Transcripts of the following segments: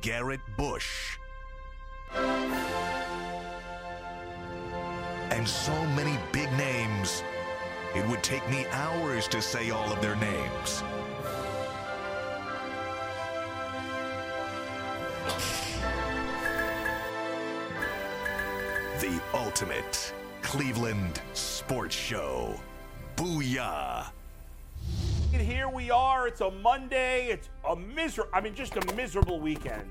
Garrett Bush, and so many big names, it would take me hours to say all of their names. The ultimate Cleveland sports show. Booyah! And here we are. It's a Monday. It's a miserable, I mean, just a miserable weekend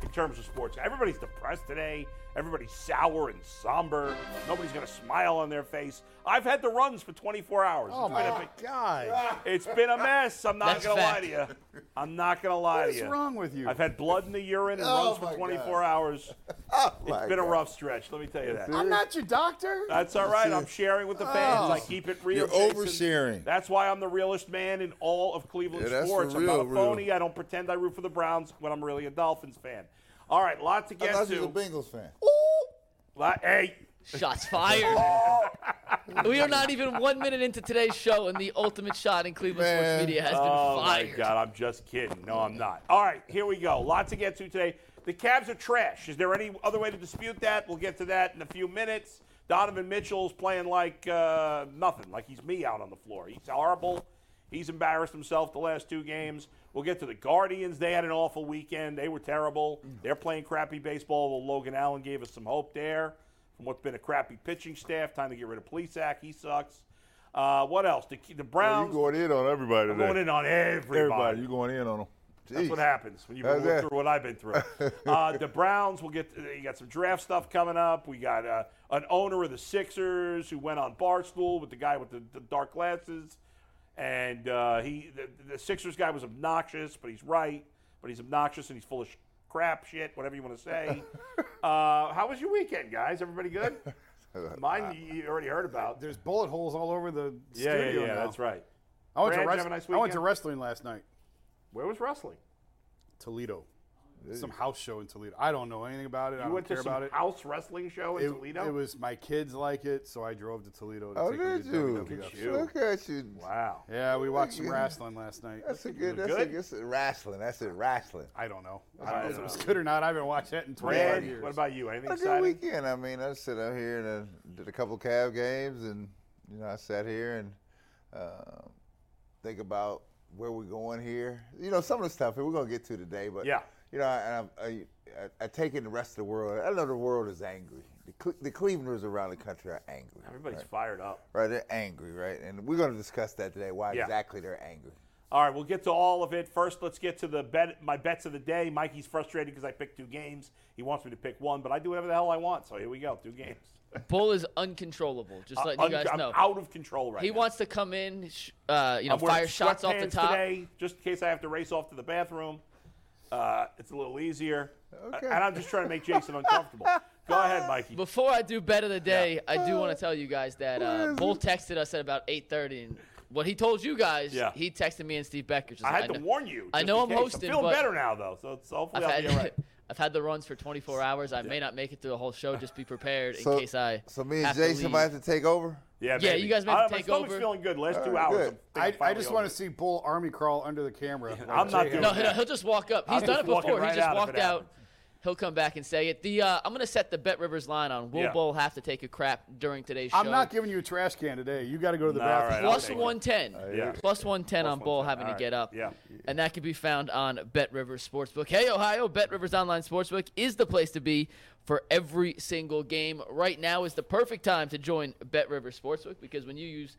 in terms of sports. Everybody's depressed today. Everybody's sour and somber. Nobody's going to smile on their face. I've had the runs for 24 hours. Oh my been a big- God! It's been a mess. I'm not going to lie to you. I'm not going to lie to you. What's wrong with you? I've had blood in the urine and Oh runs for my 24 hours. Oh It's my been a rough stretch, let me tell you that. I'm not your doctor. That's all right. I'm sharing with the fans. Oh. I keep it real. You're Jason. oversharing. That's why I'm the realest man in all of Cleveland Yeah, that's sports. I'm not real, a real. phony. I don't pretend I root for the Browns when I'm really a Dolphins fan. All right, lot to I get thought you to. was a Bengals fan. Lot- hey, Shots fired. we are not even one minute into today's show, and the ultimate shot in Cleveland sports media has been fired. oh my. God, I'm just kidding. No, I'm not. All right, here we go. Lots to get to today. The Cavs are trash. Is there any other way to dispute that? We'll get to that in a few minutes. Donovan Mitchell's playing like uh, nothing, like he's me out on the floor. He's horrible. He's embarrassed himself the last two games. We'll get to the Guardians. They had an awful weekend. They were terrible. They're playing crappy baseball. Well, Logan Allen gave us some hope there from what's been a crappy pitching staff. Time to get rid of Plesac. He sucks. Uh, what else? The, the Browns. you going in on everybody I'm going in on everybody. Everybody, you going in on them. That's what happens when you've been that? through what I've been through. uh, the Browns will get. You got some draft stuff coming up. We got uh, an owner of the Sixers who went on Barstool with the guy with the, the dark glasses, and uh, he the, the Sixers guy was obnoxious, but he's right. But he's obnoxious and he's full of sh- crap, shit, whatever you want to say. uh, how was your weekend, guys? Everybody good? Mine you already heard about. There's bullet holes all over the Yeah, yeah, studio yeah. now. That's right. I went, Brad, to did you wrest- have a nice I went to wrestling last night. Where was wrestling? Toledo. Some house show in Toledo. I don't know anything about it. I You don't went care to about some it. house wrestling show in it, Toledo. it was my kids like it, so I drove to Toledo to Oh, take them did to you? WWF. you. Look at you. wow. Yeah, we watched some wrestling last night. That's a good. That's good? a wrestling. That's it. Wrestling. I don't know. I I don't know if it was good or not. I haven't watched that in 25 Brad, years. what about you? Anything A good weekend. I mean, I sit out here and uh, did a couple Cav games, and you know, I sat here and uh, think about where we're going here. You know, some of the stuff we're gonna get to today, but Yeah. You know, I, I, I, I take in the rest of the world. I know the world is angry. The, Cle- the Clevelanders around the country are angry. Everybody's right? fired up. Right, they're angry, right? And we're going to discuss that today. Why Yeah. exactly they're angry? All right, we'll get to all of it. First, let's get to the bet, my bets of the day. Mikey's frustrated because I picked two games. He wants me to pick one, but I do whatever the hell I want. So here we go, two games. Bull is uncontrollable. Just letting Uh, you guys I'm know. out of control right he now. wants to come in, sh- uh, you know, I'm fire shots off the sweatpants top. today, just in case I have to race off to the bathroom. Uh, it's a little easier, Okay. and I'm just trying to make Jason uncomfortable. Go ahead, Mikey. Before I do bet of the day, I do want to tell you guys that uh, is Bull texted us at about 8:30, and what he told you guys, Yeah. he texted me and Steve Becker. Just I had to know- warn you. I know I'm case. hosting, I'm feeling but better now, though, so it's, hopefully I've I'll be had, all right. I've had the runs for 24 hours. I may not make it through the whole show. Just be prepared in So, case I. so me and have Jason leave. might have to take over. Yeah, Yeah, maybe. you guys may I- have to take stomach's over. feeling good. Last two All right, hours. good. I'm thinking I, I just over want to see Bull army crawl under the camera. like I'm not Jay doing No, had. he'll, he'll just walk up. He's I'm done it before. right he just out walked it out. Happens. He'll come back and say it. The uh, I'm going to set the Bet Rivers line on. Will Yeah. Bull have to take a crap during today's show? I'm not giving you a trash can today. You got to go to the All right, bathroom. I'll Plus take it. 110. Yeah. Plus 110 on Plus Bull having All to get up. Yeah. And that can be found on Bet Rivers Sportsbook. Hey, Ohio, Bet Rivers Online Sportsbook is the place to be for every single game. Right now is the perfect time to join Bet Rivers Sportsbook because when you use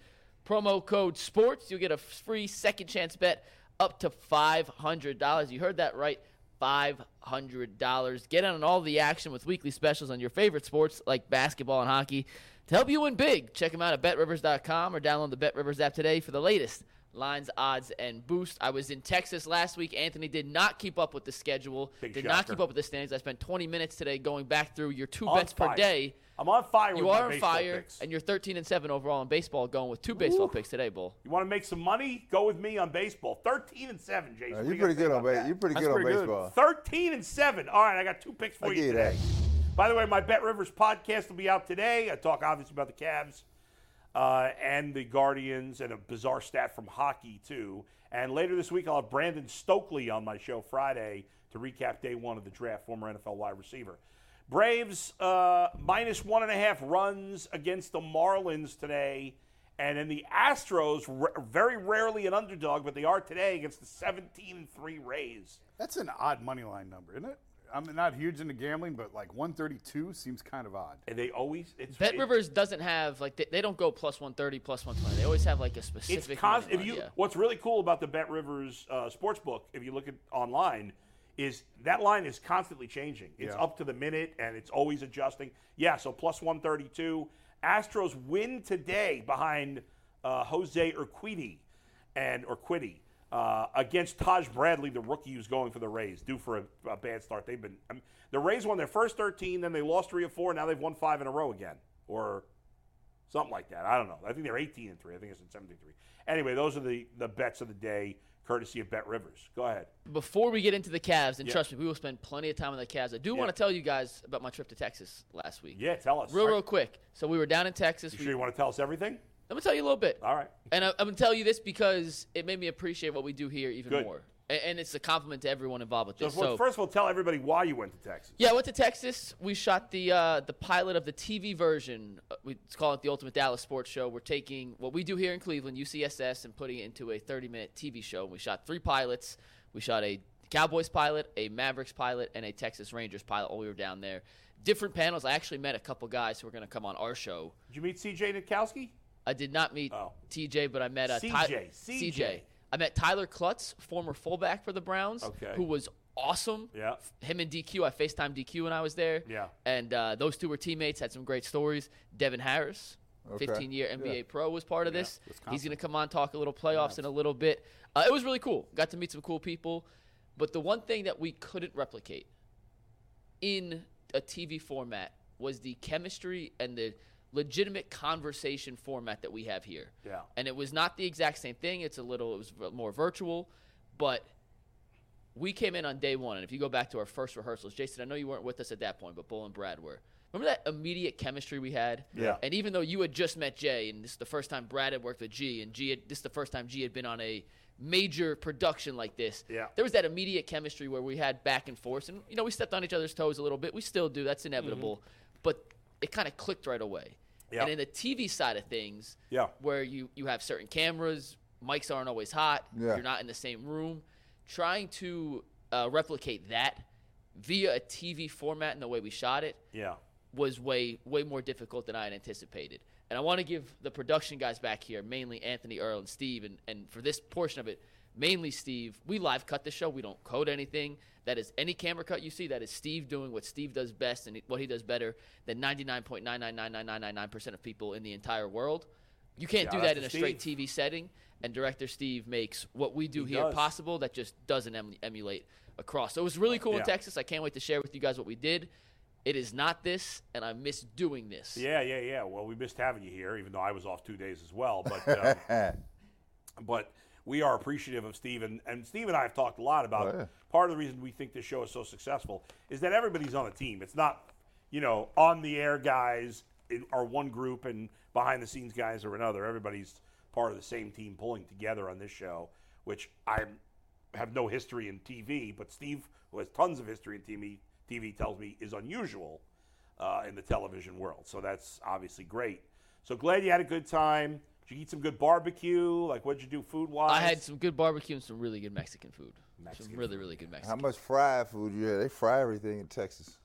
promo code SPORTS, you'll get a free second chance bet up to $500. You heard that right. $500. Get in on all the action with weekly specials on your favorite sports like basketball and hockey. To help you win big, check them out at betrivers.com or download the BetRivers app today for the latest lines, odds, and boost. I was in Texas last week. Anthony did not keep up with the schedule. Big did not keep up with the standings. I spent 20 minutes today going back through your two On bets per day. I'm on fire with You my are on fire, picks. and you're 13 and seven overall in baseball, going with two baseball picks today, Bull. You want to make some money? Go with me on baseball. 13 and 7, Jason. Uh, you're pretty good on about base. that? You're pretty That's good on pretty good. baseball. 13 and 7. All right, I got two picks for I you you today. that. By the way, my Bet Rivers podcast will be out today. I talk obviously about the Cavs uh, and the Guardians and a bizarre stat from hockey, too. And later this week, I'll have Brandon Stokley on my show Friday to recap day one of the draft, former NFL wide receiver. Braves uh, minus one and a half runs against the Marlins today. And then the Astros, r- very rarely an underdog, but they are today against the 17 3 Rays. That's an odd money line number, isn't it? I'm not huge into gambling, but like 132 seems kind of odd. And they always it's Bet it- Rivers doesn't have like they, they don't go plus 130, plus 120. They always have like a It's specific. constant. money If you, yeah. what's really cool about the Bet Rivers uh, sports book, if you look at online, is that line is constantly changing. It's Yeah. up to the minute and it's always adjusting. Yeah, so plus one thirty two. Astros win today behind uh, Jose Urquidy and Urquidy uh, against Taj Bradley, the rookie who's going for the Rays, due for a, a bad start. They've been um, the Rays won their first thirteen, then they lost three or four. Now they've won five in a row again, or something like that. I don't know. I think they're 18 and 3. I think it's 17 3. Anyway, those are the, the bets of the day, courtesy of Bet Rivers. Go ahead. Before we get into the Cavs, and Yeah. trust me, we will spend plenty of time on the Cavs. I do Yeah. want to tell you guys about my trip to Texas last week. Yeah, tell us. Real, real quick. So we were down in Texas. You We- sure you want to tell us everything? Let me tell you a little bit. All right. And I, I'm going to tell you this because it made me appreciate what we do here even Good. more. And, it's a compliment to everyone involved with So, this. well, So, first of all, tell everybody why you went to Texas. yeah, I went to Texas. We shot the uh, the pilot of the TV version. Uh, We call it the Ultimate Dallas Sports Show. We're taking what we do here in Cleveland, UCSS, and putting it into a 30 minute TV show. We shot three pilots. We shot a Cowboys pilot, a Mavericks pilot, and a Texas Rangers pilot while we were down there. Different panels. I actually met a couple guys who are going to come on our show. Did you meet CJ Nitkowski? I did not meet Oh. TJ, but I met a CJ, Ty- CJ. I met Tyler Clutts, former fullback for the Browns, Okay. who was awesome. Yeah. Him and DQ, I FaceTime DQ when I was there. Yeah. And uh, those two were teammates, had some great stories. Devin Harris, Okay. 15 year NBA Yeah. pro, was part of this. He's going to come on, talk a little playoffs in a little bit. Uh, it was really cool. Got to meet some cool people. But the one thing that we couldn't replicate in a TV format was the chemistry and the legitimate conversation format that we have here. Yeah. And it was not the exact same thing. It's a little, it was more virtual, but we came in on day one. And if you go back to our first rehearsals, Jason, I know you weren't with us at that point, but Bull and Brad were. Remember that immediate chemistry we had? Yeah. And even though you had just met Jay, and this is the first time Brad had worked with G, and G had, this is the first time G had been on a major production like this. Yeah. There was that immediate chemistry where we had back and forth, and you know we stepped on each other's toes a little bit. We still do. That's inevitable. Mm-hmm. But it kind of clicked right away. Mm-hmm. And in the TV side of things, Yeah. where you you have certain cameras, mics aren't always hot. Yeah. You're not in the same room. Trying to uh, replicate that via a TV format and the way we shot it Yeah. was way way more difficult than I had anticipated. And I want to give the production guys back here, mainly Anthony, Earl, and Steve, and, and for this portion of it, mainly Steve. We live cut the show. We don't code anything. That is any camera cut you see. That is Steve doing what Steve does best and what he does better than 99.9999999% of people in the entire world. You can't Shout do that in a straight TV setting. And director Steve makes what we do He here does. possible. That just doesn't em- emulate across. So it was really cool in Texas. I can't wait to share with you guys what we did. It is not this, and I miss doing this. Yeah, yeah, yeah. Well, we missed having you here, even though I was off two days as well. But um, but we are appreciative of Steve, and, and Steve and I have talked a lot about Oh, yeah. part of the reason we think this show is so successful is that everybody's on a team. It's not, you know, on the air guys are one group and behind the scenes guys are another. Everybody's part of the same team pulling together on this show, which I have no history in TV, but Steve, who has tons of history in TV, TV tells me is unusual uh, in the television world. So that's obviously great. So glad you had a good time. Did you eat some good barbecue? Like, what'd you do food wise? I had some good barbecue and some really good Mexican food. Mexican some really, food. really good Mexican. How much fried food you had? They fry everything in Texas.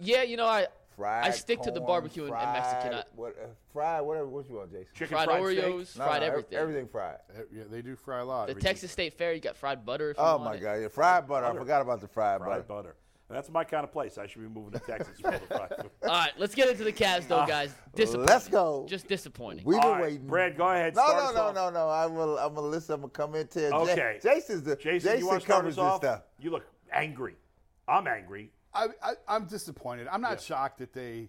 Yeah, you know, I Fried. I stick to the barbecue and- and Mexican. fried- I- What? Uh, fried? Whatever. What you want, Jason? chicken fried, fried Oreos, steak. Fried no, ev- everything. Everything fried. Uh, Yeah, they do fry a lot. The Texas State Fair, you got fried butter. If you Oh want my it. God! Yeah, fried butter. Butter. I forgot about the fried, Fried butter. butter. That's my kind of place. I should be moving to Texas. for the. All right, let's get into the Cavs, though, ah, guys. Disappointing. Let's go. Just disappointing. We've been All right, waiting. Brad, go ahead. No, start no, us no, off. no, no. I'm gonna, I'm gonna listen. I'm gonna come in to Okay. Jason's the Jason, Jason you want to start us off? stuff. You look angry. I'm angry. I, I, I'm disappointed. I'm not shocked that they.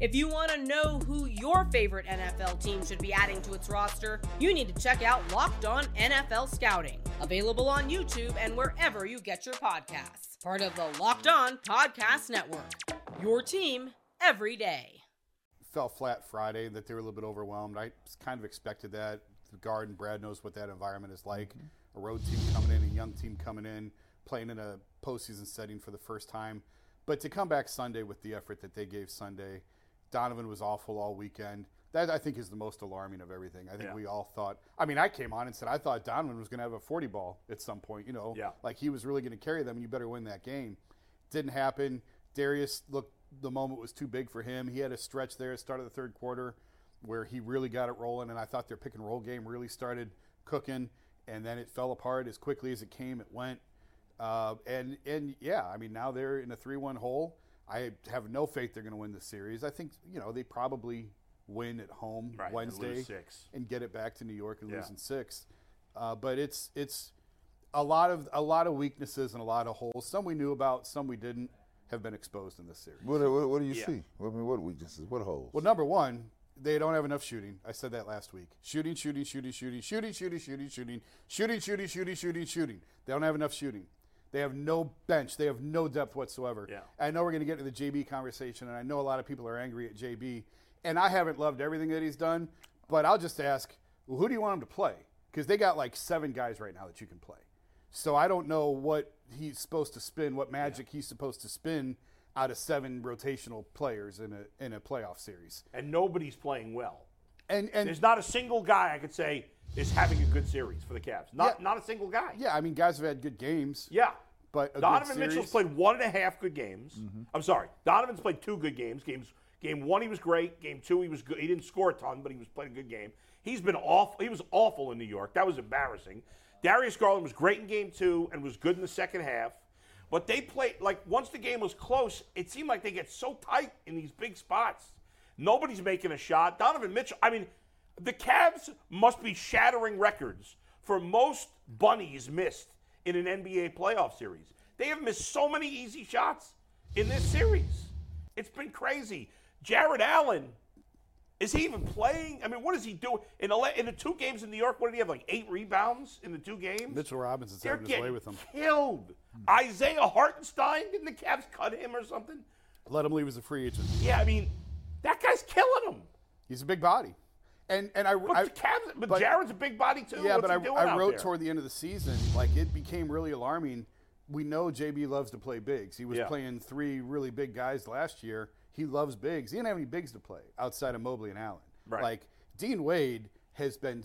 If you want to know who your favorite NFL team should be adding to its roster, you need to check out Locked On NFL Scouting, available on YouTube and wherever you get your podcasts. Part of the Locked On Podcast Network. Your team every day. fell flat Friday, that they were a little bit overwhelmed. I kind of expected that. The guard and Brad knows what that environment is like. Mm-hmm. A road team coming in, a young team coming in, playing in a postseason setting for the first time. But to come back Sunday with the effort that they gave Sunday, Donovan was awful all weekend. That I think is the most alarming of everything. I think Yeah. we all thought. I mean, I came on and said I thought Donovan was going to have a 40 ball at some point. You know, Yeah. like he was really going to carry them, and you better win that game. Didn't happen. Darius looked the moment was too big for him. He had a stretch there at the start of the third quarter where he really got it rolling, and I thought their pick and roll game really started cooking, and then it fell apart as quickly as it came. It went, uh, and and yeah, I mean now they're in a three-one hole. I have no faith they're going to win the series. I think you know they probably win at home Right, and Wednesday lose six. and get it back to New York and Yeah. lose in six. Uh, but it's it's a lot of a lot of weaknesses and a lot of holes. Some we knew about, some we didn't. Have been exposed in this series. What, what, what do you Yeah. see? I mean, what weaknesses? What holes? Well, number one, they don't have enough shooting. I said that last week. Shooting, shooting, shooting, shooting, shooting, shooting, shooting, shooting, shooting, shooting, shooting, shooting, shooting. They don't have enough shooting. They have no bench. They have no depth whatsoever. Yeah. I know we're going to get into the JB conversation, and I know a lot of people are angry at JB, and I haven't loved everything that he's done. But I'll just ask, well, who do you want him to play? Because they got like seven guys right now that you can play. So I don't know what he's supposed to spin, what magic he's supposed to spin out of seven rotational players in a in a playoff series. And nobody's playing well. And and There's not a single guy I could say is having a good series for the Cavs. Not Yeah. not a single guy. yeah, I mean guys have had good games. Yeah. But Donovan Mitchell's played one and a half good games. Mm-hmm. I'm sorry. Donovan's played two good games. Games game one he was great. Game two he was good. He didn't score a ton, but he was playing a good game. He's been awful. He was awful in New York. That was embarrassing. Darius Garland was great in game two and was good in the second half. But they played like once the game was close, it seemed like they get so tight in these big spots. Nobody's making a shot. Donovan Mitchell. I mean, the Cavs must be shattering records for most bunnies missed in an NBA playoff series. They have missed so many easy shots in this series. It's been crazy. Jarrett Allen, is he even playing? I mean, what is he doing in the in the two games in New York? What did he have? Like eight rebounds in the two games. Mitchell Robinson's They're having his way with them. killed. Isaiah Hartenstein, didn't the Cavs cut him or something? Let him leave as a free agent. Yeah, I mean, that guy's killing him. He's a big body. And and I, But I the Cavs, but, but- Jarrett's a big body too. yeah, What's but I, I wrote there? toward the end of the season like it became really alarming. We know JB loves to play bigs. He was Yeah. playing three really big guys last year. He loves bigs. He didn't have any bigs to play outside of Mobley and Allen. Right. Like Dean Wade has been.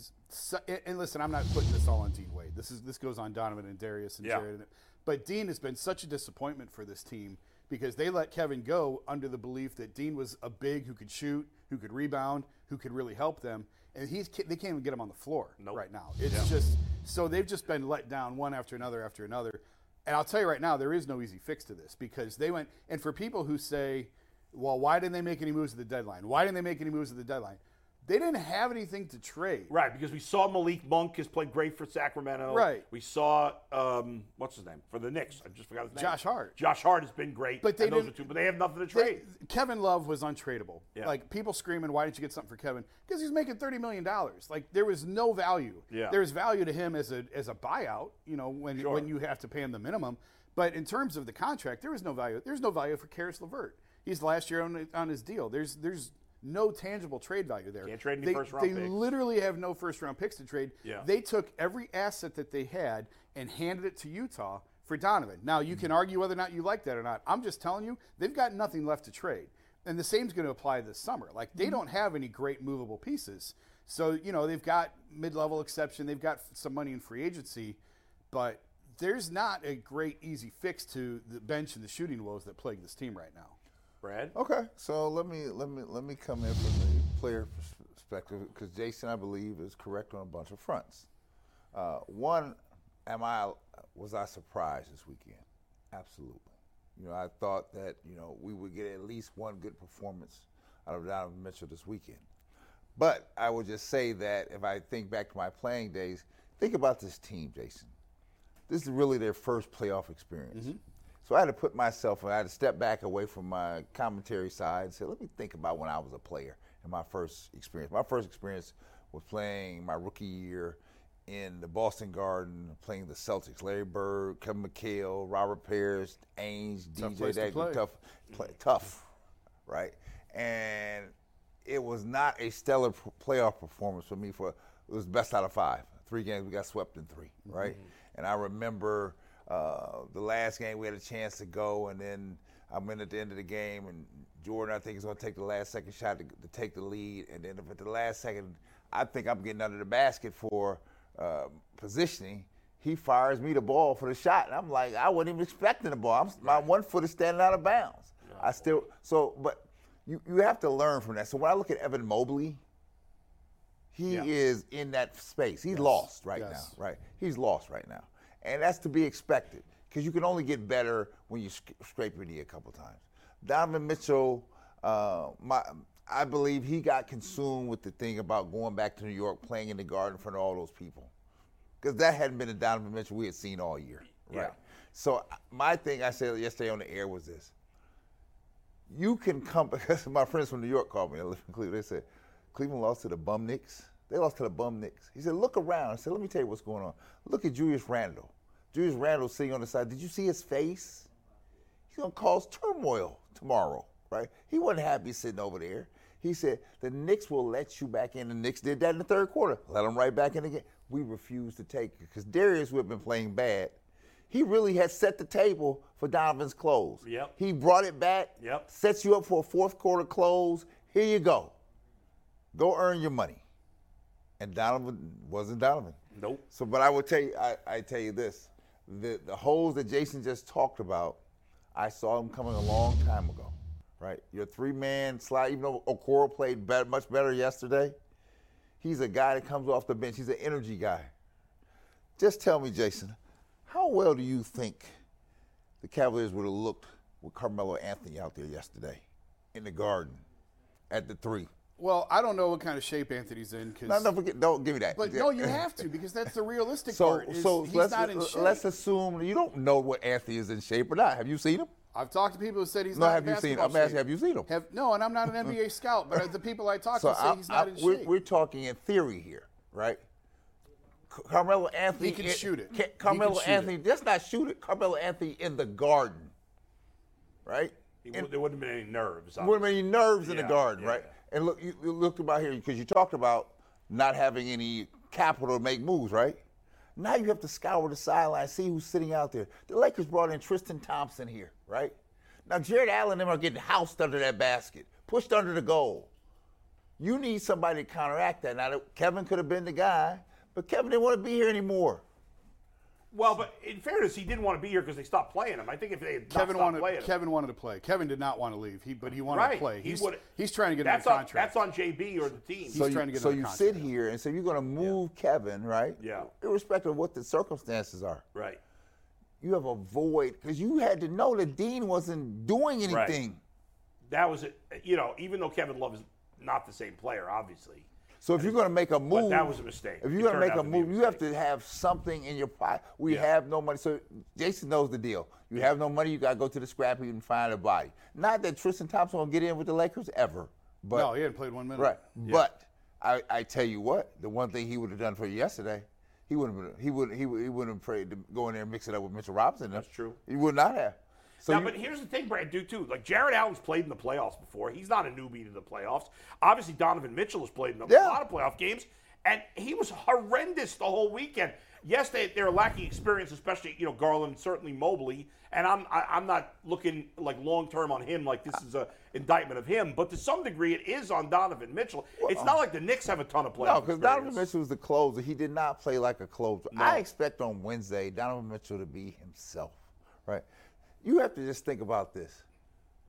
And listen, I'm not putting this all on Dean Wade. This is this goes on Donovan and Darius and Yeah. Jarrett. But Dean has been such a disappointment for this team because they let Kevin go under the belief that Dean was a big who could shoot, who could rebound, who could really help them, and he's they can't even get him on the floor Nope. right now. It's just so they've just been let down one after another after another. And I'll tell you right now, there is no easy fix to this because they went. And for people who say, "Well, why didn't they make any moves at the deadline? Why didn't they make any moves at the deadline?" They didn't have anything to trade. Right, because we saw Malik Monk has played great for Sacramento. Right. We saw um, what's his name for the Knicks. I just forgot his name. Josh Hart. Josh Hart has been great. But they those are two, but they have nothing to They- trade. Kevin Love was untradeable. Yeah. Like people screaming, "Why didn't you get something for Kevin?" Because he's making thirty million dollars. Like there was no value. Yeah. There's value to him as a as a buyout. You know when Sure. when you have to pay him the minimum. But in terms of the contract, there was no value. There's no value for Caris Levert. He's last year on, on his deal. There's there's no tangible trade value there. Can't trade any they, first-round They picks. literally have no first round picks to trade. Yeah. They took every asset that they had and handed it to Utah for Donovan. Now you can argue whether or not you like that or not. I'm just telling you, they've got nothing left to trade. And the same's going to apply this summer. Like they mm-hmm. don't have any great movable pieces. So you know they've got mid-level exception, they've got some money in free agency, but there's not a great easy fix to the bench and the shooting woes that plague this team right now. Brad? Okay, so let me let me let me come in from the player perspective because Jason, I believe, is correct on a bunch of fronts. Uh, one, am I was I surprised this weekend? Absolutely. You know, I thought that you know we would get at least one good performance out of Donovan Mitchell this weekend. But I would just say that if I think back to my playing days, think about this team, Jason. This is really their first playoff experience. So I had to put myself, I had to step back away from my commentary side and say, let me think about when I was a player and my first experience. My first experience was playing my rookie year in the Boston Garden, playing the Celtics. Larry Bird, Kevin McHale, Robert Parish, Ainge, Tough DJ place to play. tough, play, tough, right? And it was not a stellar p- playoff performance for me. For it was best out of five. Three games we got swept in 3 right? Mm-hmm. And I remember uh, the last game we had a chance to go, and then I'm in at the end of the game, and Jordan I think is going to take the last second shot to, to take the lead, and then if at the last second I think I'm getting under the basket for uh, positioning. He fires me the ball for the shot, and I'm like, I wasn't even expecting the ball. I'm, My one foot is standing out of bounds. I still so, but you you have to learn from that. So when I look at Evan Mobley, he Yeah. is in that space. He's lost right Yes. now, right? He's lost right now, and that's to be expected because you can only get better when you sc- scrape your knee a couple times. Donovan Mitchell, uh, my I believe he got consumed with the thing about going back to New York, playing in the Garden in front of all those people, because that hadn't been the Donovan Mitchell we had seen all year, right? Yeah. So my thing I said yesterday on the air was this: you can come because my friends from New York called me. I live in Cleveland. They said Cleveland lost to the bum Knicks. They lost to the bum Knicks. He said, look around. I said, let me tell you what's going on. Look at Julius Randle. Julius Randle sitting on the side. Did you see his face? He's gonna cause turmoil tomorrow, right? He wasn't happy sitting over there. He said the Knicks will let you back in. The Knicks did that in the third quarter. Let them right back in again. We refused to take it because Darius, who had been playing bad, he really had set the table for Donovan's close. Yep. He brought it back. Yep. Sets you up for a fourth quarter close. Here you go. Go earn your money. And Donovan wasn't Donovan. Nope. So, but I will tell you, I, I tell you this: the the holes that Jason just talked about, I saw them coming a long time ago. Right, your three man slide. Even though Okoro played better, much better yesterday, he's a guy that comes off the bench. He's an energy guy. Just tell me, Jason, how well do you think the Cavaliers would have looked with Carmelo Anthony out there yesterday in the Garden at the three? Well, I don't know what kind of shape Anthony's in because. No, don't forget. Don't give me that. But no, you have to because that's the realistic So, part. is so he's let's not in uh, shape. let's assume you don't know what Anthony is in shape or not. Have you seen him? I've talked to people who said he's No, not. have in you seen? basketball I'm asking, shape. have you seen him? Have, no, and I'm not an NBA scout, but the people I talk to say I- he's not I- in we're, shape. we're talking in theory here, right? Carmelo Anthony. He can in- shoot it. Can Carmelo shoot Anthony. Just not shoot it. Carmelo Anthony in the Garden, right? He And- there wouldn't have been any nerves. There wouldn't be any nerves in the garden, yeah, right? yeah. And look, you, you looked about here because you talked about not having any capital to make moves, right? Now you have to scour the sideline, see who's sitting out there. The Lakers brought in Tristan Thompson here, right? Now Jarrett Allen and them are getting housed under that basket, pushed under the goal. You need somebody to counteract that. Now Kevin could have been the guy, but Kevin didn't want to be here anymore. Well, but in fairness, he didn't want to be here because they stopped playing him. I think if they had Kevin stopped wanted playing him, wanted to play. Kevin did not want to leave. He but he wanted right, to play. He's, would. he's trying to get that's under on, contract. That's on JB or the team. He's so trying you, to get so under you contract. sit here and say you're going to move Kevin, right? Yeah. Irrespective of what the circumstances are. right. you have a void because you had to know that Dean wasn't doing Right. anything. That was it. You know, even though Kevin Love is not the same player, obviously. So if you're going to make a move, that was a mistake. If you're going to make a to be a move, you have to have something in your pocket. We Yeah. have no money, so Jason knows the deal. You have no money, you got to go to the scrap heap and find a body. Not that Tristan Thompson will get in with the Lakers ever, but no, he hadn't played one minute. right. But I, I tell you what, the one thing he would have done for you yesterday, he wouldn't have, he would he would he wouldn't have prayed to go in there and mix it up with Mitchell Robinson. That's true. He would not have. So now, you- but here's the thing, Brad, do too. Like Jarrett Allen's played in the playoffs before. He's not a newbie to the playoffs. Obviously, Donovan Mitchell has played in a Yeah. lot of playoff games, and he was horrendous the whole weekend. Yes, they, they're lacking experience, especially you know Garland, certainly Mobley. And I'm I, I'm not looking like long term on him like this is a indictment of him, but to some degree, it is on Donovan Mitchell. it's not like the Knicks have a ton of playoff No, because Donovan. Mitchell was the closer. He did not play like a closer. No. I expect on Wednesday Donovan Mitchell to be himself, right? You have to just think about this.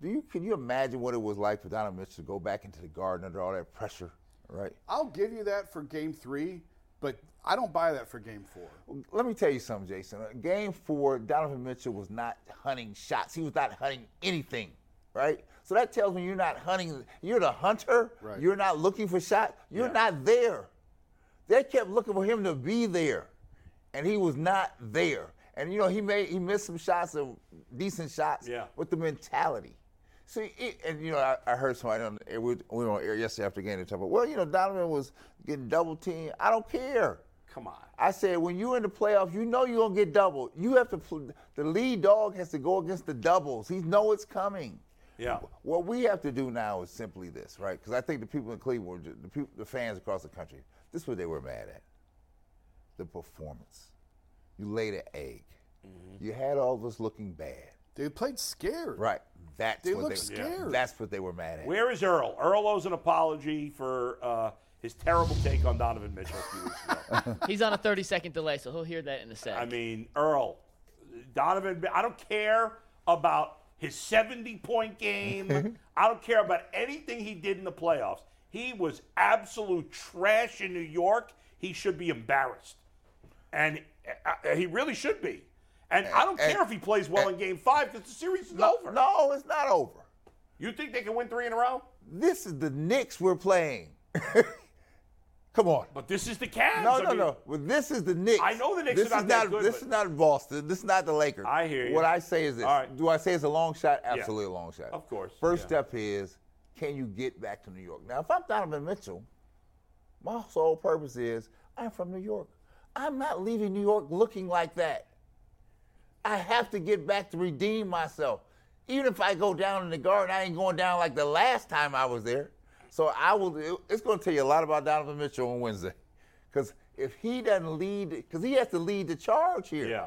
Do you can you imagine what it was like for Donovan Mitchell to go back into the garden under all that pressure, right? I'll give you that for game three, but I don't buy that for game four. Let me tell you something, Jason. Uh, Game four, Donovan Mitchell was not hunting shots. He was not hunting anything, right? So that tells me you're not hunting. You're the hunter. Right. You're not looking for shots. You're Yeah. not there. They kept looking for him to be there, and he was not there. And you know he made he missed some shots, of decent shots, Yeah. with the mentality. See, it, and you know, I, I heard somebody on we, we were on air yesterday after the game. They about, well, you know, Donovan was getting double teamed. I don't care. Come on. I said, when you're in the playoffs, you know you're gonna get doubled. You have to. The lead dog has to go against the doubles. He know it's coming. Yeah. What we have to do now is simply this, right? Because I think the people in Cleveland, the people, the fans across the country, this is what they were mad at: the performance. You laid an egg. Mm-hmm. You had all of us looking bad. They played scared. Right. That's They what look they, scared. That's what they were mad at. Where is Earl? Earl owes an apology for uh, his terrible take on Donovan Mitchell a few weeks ago. He's on a 30 second delay, so he'll hear that in a sec. I mean, Earl, Donovan, I don't care about his 70 point game. I don't care about anything he did in the playoffs. He was absolute trash in New York. He should be embarrassed. And he really should be. And I don't And- care if he plays well in game five because the series is no, over. no, it's not over. You think they can win three in a row? This is the Knicks we're playing. Come on. But this is the Cavs. No, I no, mean, no. Well, this is the Knicks. I know the Knicks this are not is not, good, This is not Boston. This is not the Lakers. I hear you. What I say is this. All right. Do I say it's a long shot? Absolutely a long shot. Of course, First yeah. step is, can you get back to New York? Now, if I'm Donovan Mitchell, my sole purpose is I'm from New York. I'm not leaving New York looking like that. I have to get back to redeem myself. Even if I go down in the garden, I ain't going down like the last time I was there. So I will. It's going to tell you a lot about Donovan Mitchell on Wednesday, because if he doesn't lead, because he has to lead the charge here. Yeah.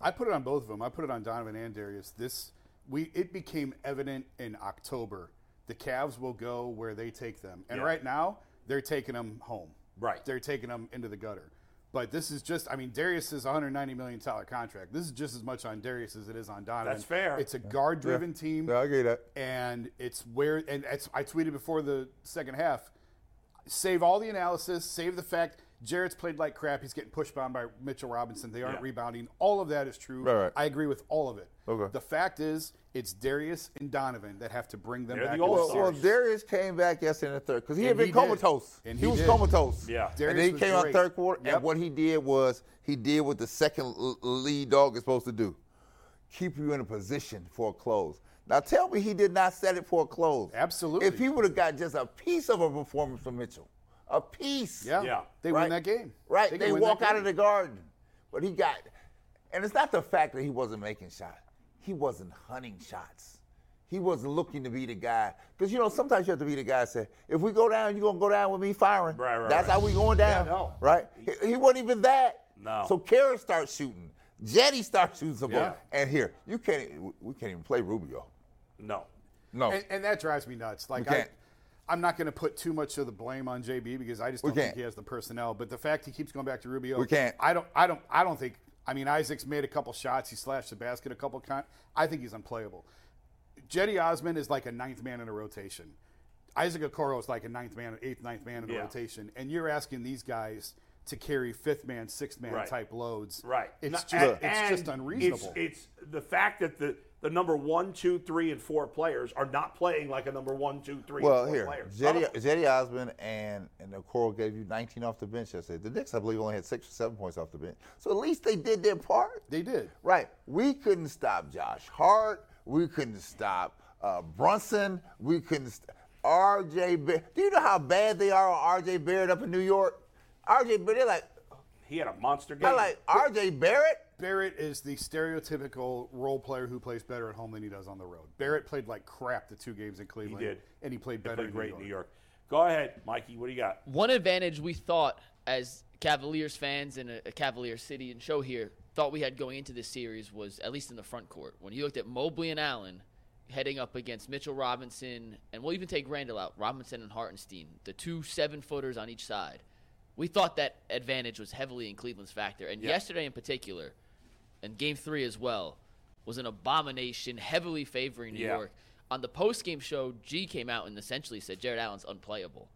I put it on both of them. I put it on Donovan and Darius. This we it became evident in October. The Cavs will go where they take them, and Yeah. right now they're taking them home. Right. they're taking them into the gutter. But this is just, I mean, Darius is $190 million contract. This is just as much on Darius as it is on Donovan. That's fair. It's a guard driven team. Yeah, I get that. And it's where, and it's, I tweeted before the second half save all the analysis, save the fact Jarrett's played like crap. He's getting pushed down by Mitchell Robinson. They aren't Yeah. rebounding. All of that is true. Right, right. I agree with all of it. Okay. The fact is, it's Darius and Donovan that have to bring them They're back. the into Well, All-Stars. well, Darius came back yesterday in the third because he had been he did. comatose. And he, he was did. comatose. Yeah. and then he was came out third quarter, Yep. and what he did was he did what the second lead dog is supposed to do: keep you in a position for a close. Now tell me he did not set it for a close. Absolutely. If he would have got just a piece of a performance from Mitchell, a piece. Yeah. Yeah. They right? win that game. Right. They They, can win that walk out game. of the garden. But he got, and it's not the fact that he wasn't making shots. He wasn't hunting shots. He wasn't looking to be the guy. Because, you know, sometimes you have to be the guy that say, if we go down, you're going to go down with me firing. Right, right, That's right. how we going down. Yeah, no. Right? He, he wasn't even that. No. So Kara starts shooting. Cedi starts shooting some Yeah. more. And here, you can't, we can't even play Rubio. No. No. And, and that drives me nuts. Like We I, can't. I'm not going to put too much of the blame on JB because I just don't think he has the personnel. But the fact he keeps going back to Rubio, We can't. I don't. I don't. I don't think. I mean, Isaac's made a couple shots. He slashed the basket a couple times. I think he's unplayable. Cedi Osman is like a ninth man in a rotation. Isaac Okoro is like a ninth man, eighth, ninth man in a Yeah. rotation, and you're asking these guys to carry fifth man, sixth man Right. type loads. Right. It's No, just and- it's and just unreasonable. It's, it's the fact that the, the number one, two, three, and four players are not playing like a number one, two, three, Well, and four here, player. Cedi, None of them. Cedi Osman and and Okoro gave you 19 off the bench yesterday. The Knicks, I believe, only had six or seven points off the bench. So at least they did their part. they did. Right. We couldn't stop Josh Hart. We couldn't stop uh, Brunson. We couldn't. St- R.J. Barrett. Do you know how bad they are on R.J. Barrett up in New York? R.J. Barrett. They're like, He had a monster game. I like R.J. Barrett. Barrett is the stereotypical role player who plays better at home than he does on the road. Barrett played like crap the two games in Cleveland. he Cleveland. did. and he played He better played in great New in New York. York. Go ahead, Mikey. What do you got? One advantage we thought as Cavaliers fans in a, a Cavalier city and show here thought we had going into this series was at least in the front court. When you looked at Mobley and Allen, heading up against Mitchell Robinson, and we'll even take Randle out, Robinson and Hartenstein, the two seven footers on each side. We thought that advantage was heavily in Cleveland's factor. And Yeah. yesterday in particular, and game three as well, was an abomination, heavily favoring New Yeah. York. On the post game show, G came out and essentially said Jarrett Allen's unplayable.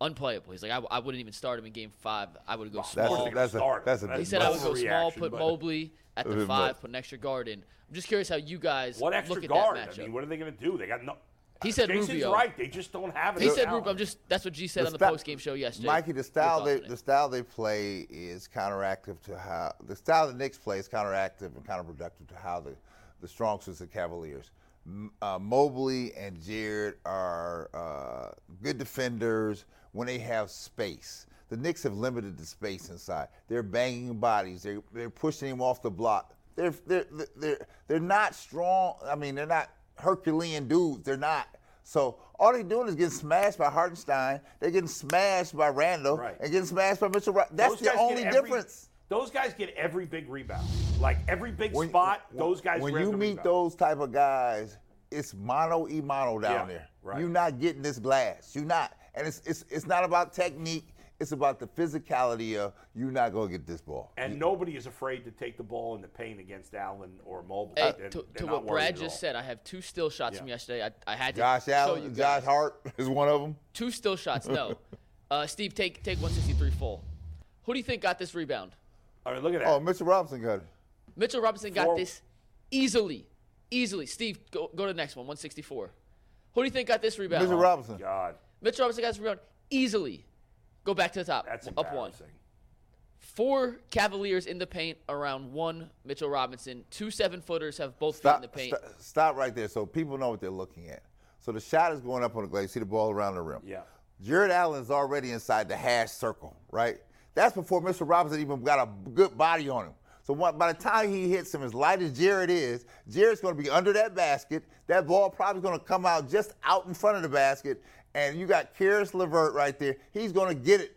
Unplayable. He's like, I, I wouldn't even start him in game five. I would go Of small. That's they're gonna That's a- start. that's a He said I would go small, put Mobley at the five, put an extra guard in. I'm just curious how you guys What extra look at guard? that I matchup. mean, what are they going to do? They got no. He said Jason's Rubio. right. They just don't have it. he said talent. Rubio. I'm just that's what G said on the sta- post game show yesterday. Mikey, the style they, the style they play is counteractive to how the style the Knicks play is counteractive and counterproductive to how the the strong suits of Cavaliers. Uh, Mobley and Jarrett are uh, good defenders when they have space. The Knicks have limited the space inside. They're banging bodies. They're, they're pushing him off the block. They're, they're, they're, they're not strong. I mean, they're not Herculean dudes. They're not. So all they're doing is getting smashed by Hartenstein. They're getting smashed by Randle Right. and getting smashed by Mitchell. That's Those the only every- difference. Those guys get every big rebound. Like every big When- spot, when- those guys. When you meet rebound. those type of guys, it's mono e mono down Yeah, there. right. You're not getting this glass. You're not, and it's it's it's not about technique. It's about the physicality of you're not gonna get this ball. And nobody is afraid to take the ball in the paint against Allen or Mobley. Hey, They're- to, they're to not what worried Brad just said, I have two still shots Yeah. from yesterday. I, I had to Josh Allen, you Josh. Hart is one of them. Two still shots. No, uh, Steve, take take 163 full. Who do you think got this rebound? All right, look at that. Oh, Mitchell Robinson got it. Mitchell Robinson got this easily, easily. Steve, go, go to the next one. 164. Who do you think got this rebound? Mitchell Robinson. God, Mitchell Robinson got this rebound easily. Go back to the top. that's up one. Four Cavaliers in the paint around one Mitchell Robinson. Two seven footers have both feet Stop, in the paint. stop, stop right there, so people know what they're looking at. So the shot is going up on the glaze. See the ball around the rim. Yeah. Jarrett Allen's already inside the hash circle, right? That's before Mr. Robinson even got a good body on him. So what, by the time he hits him, as light as Jarrett is, Jarrett's going to be under that basket. That ball probably going to come out just out in front of the basket, and you got Caris Levert right there. He's going to get it.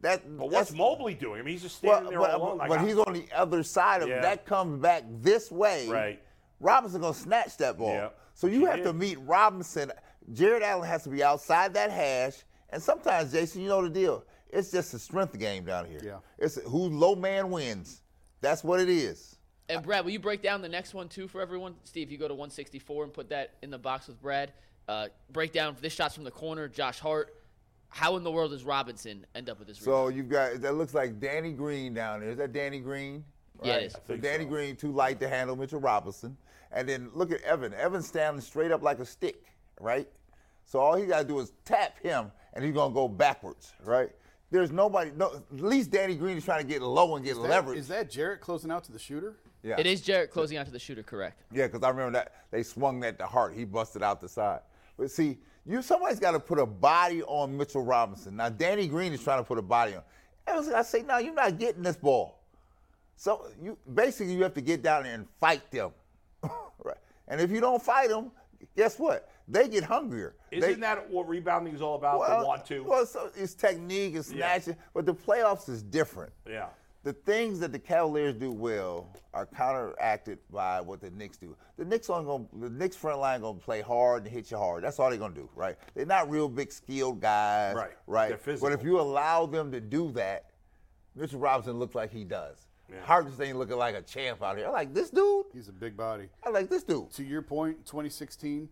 That, But what's Mobley doing? I mean, he's just well, standing there but, all alone. Like, but he's on the other side of Yeah. That comes back this way. Right. Robinson gonna snatch that ball. Yeah. So you He have to meet Robinson. Jarrett Allen has to be outside that hash. And sometimes, Jason, you know the deal. It's just a strength game down here. Yeah. It's who low man wins. That's what it is. And Brad, will you break down the next one too for everyone? Steve, you go to 164 and put that in the box with Brad. Uh, break down this shot's from the corner. Josh Hart. How in the world does Robinson end up with this? So rebound? you've got that looks like Danny Green down there. Is that Danny Green? Yeah, Right. is. So Danny so. Green too light to handle Mitchell Robinson, and then look at Evan. Evan's standing straight up like a stick, right? So all he got to do is tap him, and he's gonna go backwards, right? There's nobody. No, at least Danny Green is trying to get low and get Is that- leverage. Is that Jarrett closing out to the shooter? yeah. it is Jarrett closing out to the shooter, correct? Yeah, because I remember that they swung that to Hart. He busted out the side. But see, you somebody's got to put a body on Mitchell Robinson. Now Danny Green is trying to put a body on. I I say, no, you're not getting this ball. So you basically you have to get down there and fight them, right? And if you don't fight them, guess what? They get hungrier. Isn't They- that what rebounding is all about? well, the one two. Well, so it's technique, it's Yeah. snatching, but the playoffs is different yeah. The things that the Cavaliers do well are counteracted by what the Knicks do. The Knicks only going the Knicks front line gonna play hard and hit you hard. That's all they're gonna do, right? They're not real big skilled guys, Right. Right. But if you allow them to do that, Mitchell Robinson looks like he does. Hart just ain't looking like a champ out here. I like this dude. He's a big body. I like this dude. To your point, 2016,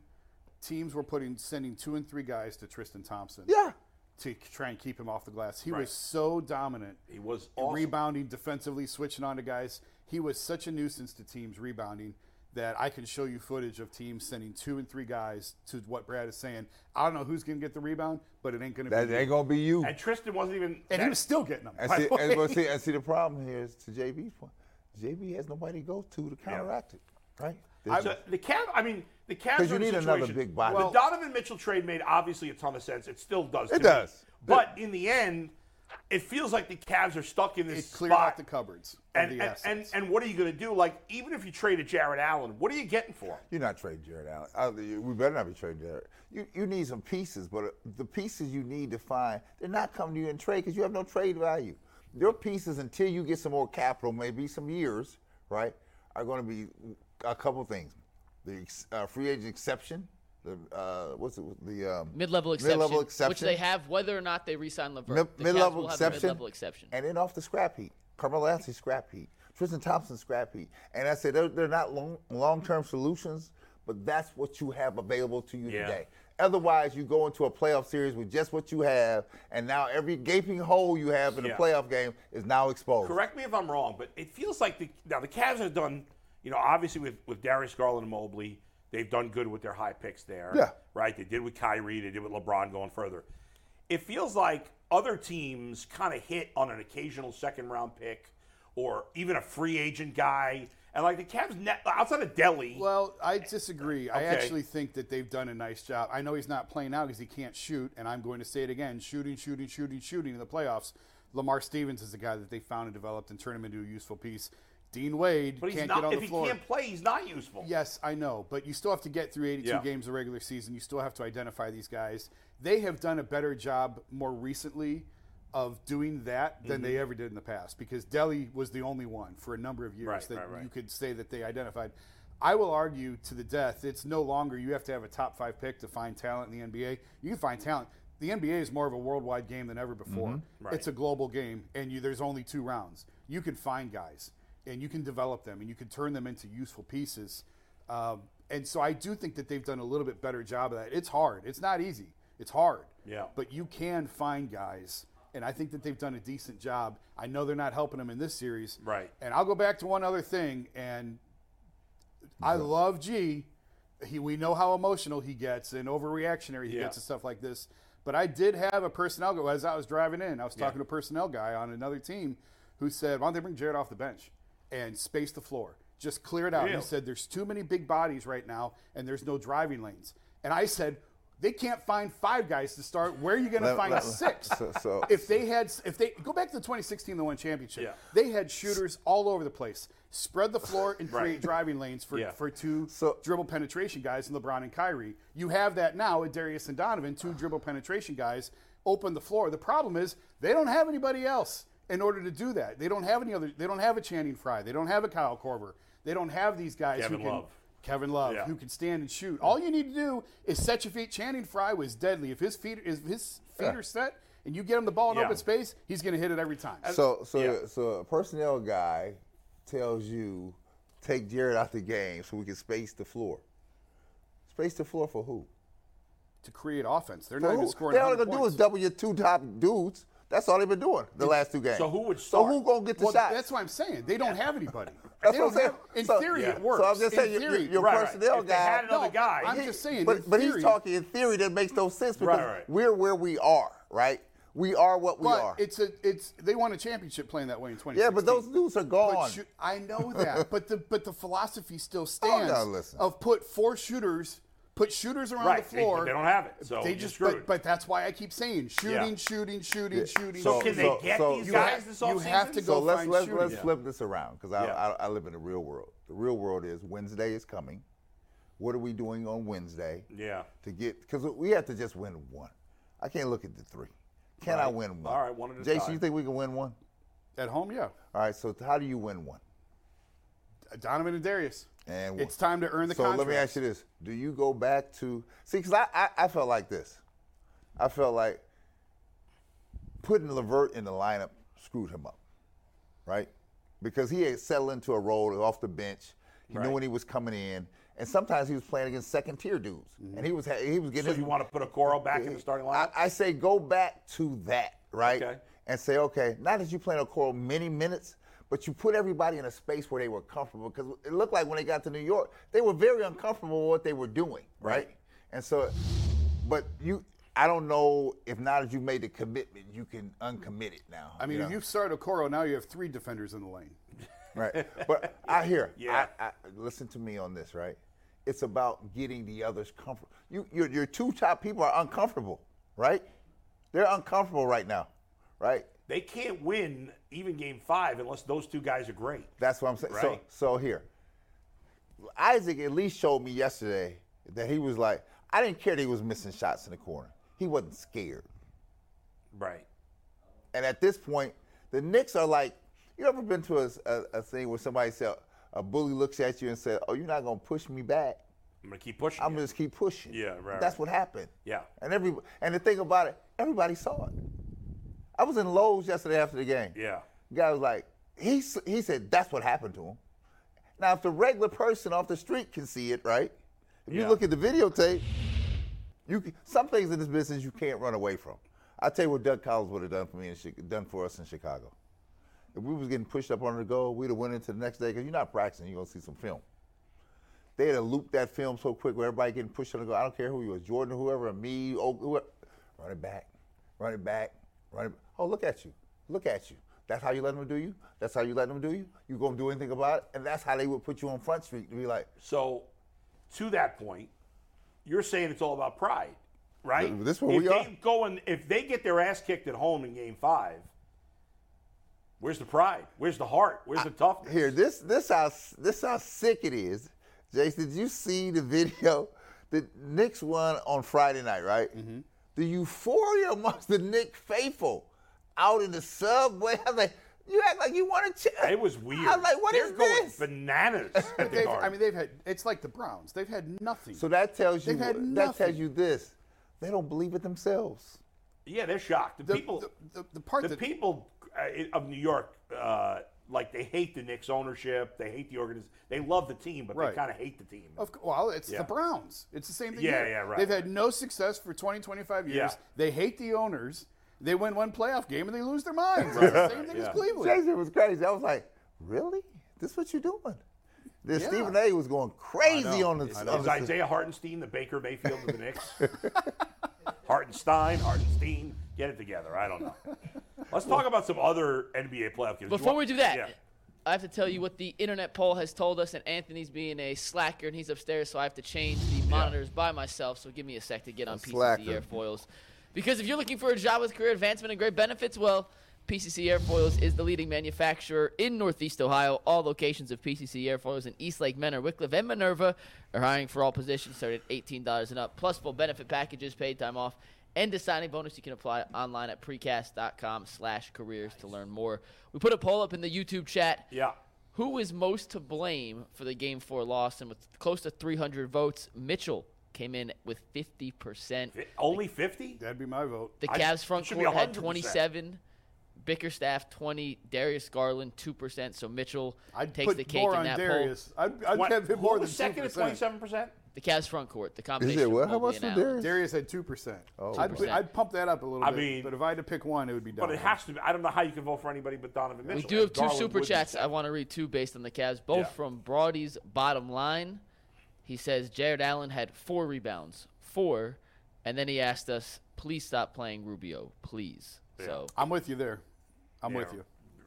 teams were putting sending two and three guys to Tristan Thompson. Yeah. To try and keep him off the glass. He Right. was so dominant. He was awesome. rebounding defensively, switching on to guys. He was such a nuisance to teams rebounding that I can show you footage of teams sending two and three guys to what Brad is saying. I don't know who's going to get the rebound, but it ain't going to be. That be. ain't you. gonna be you. And Tristan wasn't even. and he was still getting them. And see, the and, way. see, and see, the problem here is to JB's point. JB has nobody to go to to counteract it, right? There's- So the cap. I mean, the Cavs 'Cause you are in a need another situation- big body. the Donovan Mitchell trade made obviously a ton of sense. It still does. It to me. does. But in the end, it feels like the Cavs are stuck in it this cleared spot. out the cupboards of and, the and, and and what are you going to do? Like even if you traded Jarrett Allen, what are you getting for him? You're not trading Jarrett Allen. Uh, we better not be trading Jarrett. You, you need some pieces, but uh, the pieces you need to find, they're not coming to you in trade because you have no trade value. Your pieces, until you get some more capital, maybe some years, right, are going to be a couple things. The uh, free agent exception. The uh, what's it? The um, Mid-level exception, Mid-level which they have, whether or not they resign Levert. Mid- the Cavs mid-level will have a exception. mid-level exception. And then off the scrap heap. Carmelo Anthony scrap heap. Tristan Thompson scrap heap. And I said they're, they're not long long term solutions, but that's what you have available to you Yeah. today. Otherwise, you go into a playoff series with just what you have, and now every gaping hole you have in Yeah. a playoff game is now exposed. Correct me if I'm wrong, but it feels like the now the Cavs have done, you know, obviously with with Darius Garland and Mobley, they've done good with their high picks there. Yeah. Right. They did with Kyrie. They did with LeBron going further. It feels like other teams kind of hit on an occasional second round pick or even a free agent guy, and like the Cavs net, outside of Delly. Well, I disagree. I actually think that they've done a nice job. I know he's not playing now because he can't shoot, and I'm going to say it again: shooting, shooting, shooting, shooting in the playoffs. Lamar Stevens is the guy that they found and developed and turned him into a useful piece. Dean Wade but he's can't not. get on if the he can't play, he's not useful. Yes, I know, but you still have to get through 82 Yeah. games of regular season. You still have to identify these guys. They have done a better job more recently of doing that than Mm-hmm. they ever did in the past because Delly was the only one for a number of years Right, that right, right. you could say that they identified. I will argue to the death, it's no longer you have to have a top five pick to find talent in the NBA. You can find talent. The NBA is more of a worldwide game than ever before. Mm-hmm. Right. It's a global game, and you, there's only two rounds. You can find guys, and you can develop them, and you can turn them into useful pieces. Um, and so I do think that they've done a little bit better job of that. It's hard. It's not easy. It's hard. Yeah. But you can find guys, and I think that they've done a decent job. I know they're not helping them in this series. Right. And I'll go back to one other thing, and I love G. He, we know how emotional he gets and overreactionary he Yeah. gets and stuff like this. But I did have a personnel guy as I was driving in. I was talking Yeah. to a personnel guy on another team who said, "Why don't they bring Jarrett off the bench and space the floor? Just clear it out." Really? He said, "There's too many big bodies right now, and there's no driving lanes." And I said, "They can't find five guys to start. Where are you going to find six? so- so- if they had, if they go back to the 2016 the one championship, Yeah. they had shooters all over the place. Spread the floor and create Right. driving lanes for, Yeah. for two So- dribble penetration guys in LeBron and Kyrie. You have that now with Darius and Donovan, two dribble penetration guys, open the floor. The problem is they don't have anybody else in order to do that. They don't have any other. They don't have a Channing Frye. They don't have a Kyle Korver. They don't have these guys Kevin who can. Love. Kevin Love, Yeah. who can stand and shoot. All you need to do is set your feet. Channing Frye was deadly. If his feet, if his feet Yeah. are set, and you get him the ball in Yeah. open space, he's going to hit it every time. So so Yeah. so a personnel guy tells you take Jarrett out the game so we can space the floor. Space the floor for who? to create offense, they're For not even scoring. They all 100 they're gonna do is double your two top dudes. That's all they've been doing the last two games. So who would So who gonna get the Well, shots? that's what I'm saying. They don't have anybody. That's They what I'm don't saying. have- in So- theory, Yeah. it works. So I'm just In saying, your, your, your Right, right. personnel If they guy. had another No, guy, I'm he- just saying. But, in but theory, he's talking in theory that makes no sense because Right, right. we're where we are, right? We are what we But are. it's a it's they won a championship playing that way in 20. yeah, but those dudes are But gone. shoot- I know that, but the but the philosophy still Oh, stands now listen. of put four shooters, put shooters around Right. the They- floor. They, don't have it. So they just screwed. but, but that's why I keep saying shooting, Yeah. shooting, shooting, shooting. so, can So- they get so- these you guys have- this you have to go so let's find let's, shooting. let's Yeah. flip this around because I, Yeah. I I live in the real world. The real world is Wednesday is coming. What are we doing on Wednesday Yeah. to get? Because we have to just win one. I can't look at the three. Can I win one? All right, one at a Jason, time. you think we can win one? At home, yeah. All right. So how do you win one? Donovan and Darius. And It's time to earn the so contract. let me ask you this: Do you go back to see? Because I, I I felt like this. I felt like putting LeVert in the lineup screwed him up, right? Because he had settled into a role off the bench. He Right. knew when he was coming in, and sometimes he was playing against second tier dudes, and he mm-hmm. was he was getting. So his, you want to put Okoro back in the starting lineup? I, I say go back to that, right? Okay. And say, okay, not that you're playing Okoro many minutes, but you put everybody in a space where they were comfortable. Because it looked like when they got to New York, they were very uncomfortable with what they were doing, right? And so, but you, I don't know if now that you've made the commitment, you can uncommit it now. I mean, you if know? you start Okoro, now you have three defenders in the lane. right? But I hear. Yeah. I, I, listen to me on this, right? It's about getting the others comfortable. You, your, your two top people are uncomfortable, right? They're uncomfortable right now, right? They can't win even game five unless those two guys are great. That's what I'm saying. So, Right. so here, Isaac at least showed me yesterday that he was like, I didn't care that he was missing shots in the corner. He wasn't scared. Right. And at this point, the Knicks are like, you ever been to a, a, a thing where somebody said, a bully looks at you and said, "Oh, you're not gonna push me back." I'm gonna keep pushing. I'm gonna just keep pushing. Yeah, right, That's right. what happened. Yeah. And every and the thing about it, everybody saw it. I was in Lowe's yesterday after the game. Yeah. The guy was like, he he said that's what happened to him. Now, if the regular person off the street can see it, right? If Yeah. you look at the videotape, you can, some things in this business you can't run away from. I'll tell you what Doug Collins would have done for me and done for us in Chicago. If we was getting pushed up on the goal, we'd have went into the next day because you're not practicing. You're gonna see some film. They'd have looped that film so quick where everybody getting pushed on the goal. I don't care who you was, Jordan, or whoever, or me, oh, whoever. Run it back, run it back, run it. Oh, look at you, look at you. That's how you let them do you. That's how you let them do you. You gonna do anything about it? And that's how they would put you on Front Street to be like, So, to that point, you're saying it's all about pride, right? Th- this where if we they are. Go and, if they get their ass kicked at home in Game Five, where's the pride? Where's the heart? Where's the toughness? Here, this this how this how sick it is. Jason, did you see the video? The Knicks won on Friday night, right? Mm-hmm. The euphoria amongst the Knicks faithful out in the subway. I was like, you act like you want to. Ch-. It was weird. I was like, what They're is going this? bananas at the They've, Garden. I mean, they've had. It's like the Browns. They've had nothing. So that tells you They've had that tells you this. They don't believe it themselves. yeah, they're shocked. The, the, people, the, the, the part the that people uh, of New York, uh, like they hate the Knicks ownership. They hate the organization. They love the team, but Right. they kind of hate the team. Of, cou- well, it's Yeah. the Browns. It's the same thing. Yeah, here. yeah, right, They've had no success for 20, 25 years. Yeah. They hate the owners. They win one playoff game and they lose their minds. It's the same thing yeah. as Cleveland. Jason was crazy. I was like, really? This what you're doing? Then Yeah. Stephen A. was going crazy on the. I know. on Is Isaiah Hartenstein the Baker Mayfield of the Knicks? Hartenstein, Hartenstein, get it together. I don't know. Let's talk about some other NBA playoff games. Before want- we do that, yeah. I have to tell you what the internet poll has told us, and Anthony's being a slacker, and he's upstairs, so I have to change the monitors by myself. So give me a sec to get on PCC slacker. Airfoils. Because if you're looking for a job with career advancement and great benefits, well, PCC Airfoils is the leading manufacturer in Northeast Ohio. All locations of PCC Airfoils in Eastlake, Mentor, Wickliffe, and Minerva are hiring for all positions starting at $18 and up, plus full benefit packages, paid time off, and a signing bonus. You can apply online at precast.com slash careers to learn more. We put a poll up in the YouTube chat. Yeah. Who is most to blame for the Game 4 loss? And with close to 300 votes, Mitchell came in with 50%. Only 50? That'd be my vote. The I- Cavs it front should court had 27. Bickerstaff 20, Darius Garland 2%. So Mitchell I'd takes put the cake more in on that Darius. I'd, I'd What- have him more than second at 2%. 27%? The Cavs front court. The combination. it what? How much and for Darius? Darius had two percent. Oh, I'd, 2%. I'd pump that up a little I bit. mean- but if I had to pick one, it would be done. But it has to be. I don't know how you can vote for anybody but Donovan Mitchell. We do have two Garland super chats. I want to read two based on the Cavs, both Yeah. from Brody's bottom line. He says Jarrett Allen had four rebounds, four, and then he asked us, "Please stop playing Rubio, please." So I'm with you there. I'm Yeah. with you.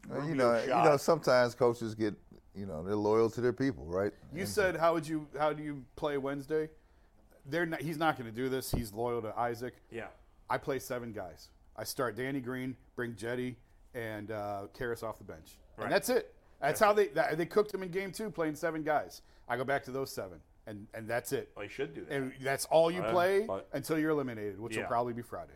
Well, you Rubio know, you know, sometimes coaches get, you know, they're loyal to their people, right? You said how would you how do you play Wednesday? They're not, he's not going to do this. He's loyal to Isaac. Yeah. I play seven guys. I start Danny Green, bring Cedi, and uh, Caris off the bench, Right. and that's it. That's, how they that, they cooked him in game two, playing seven guys. I go back to those seven, and and that's it. Well, you should do that. And that's all you Uh, play but- until you're eliminated, which Yeah. will probably be Friday.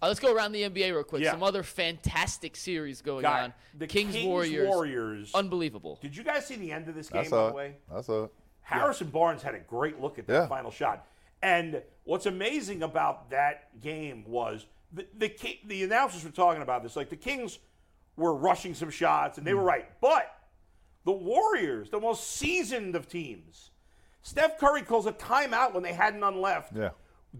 Uh, let's go around the NBA real quick. Yeah. Some other fantastic series going Guy, on. the Kings, Kings Warriors, Warriors. unbelievable. Did you guys see the end of this game, by the way? I saw it. Harrison Barnes had a great look at that Yeah. final shot. And what's amazing about that game was the the, the announcers were talking about this. Like the Kings were rushing some shots, and they Mm. were right. But the Warriors, the most seasoned of teams, Steph Curry calls a timeout when they had none left. Yeah.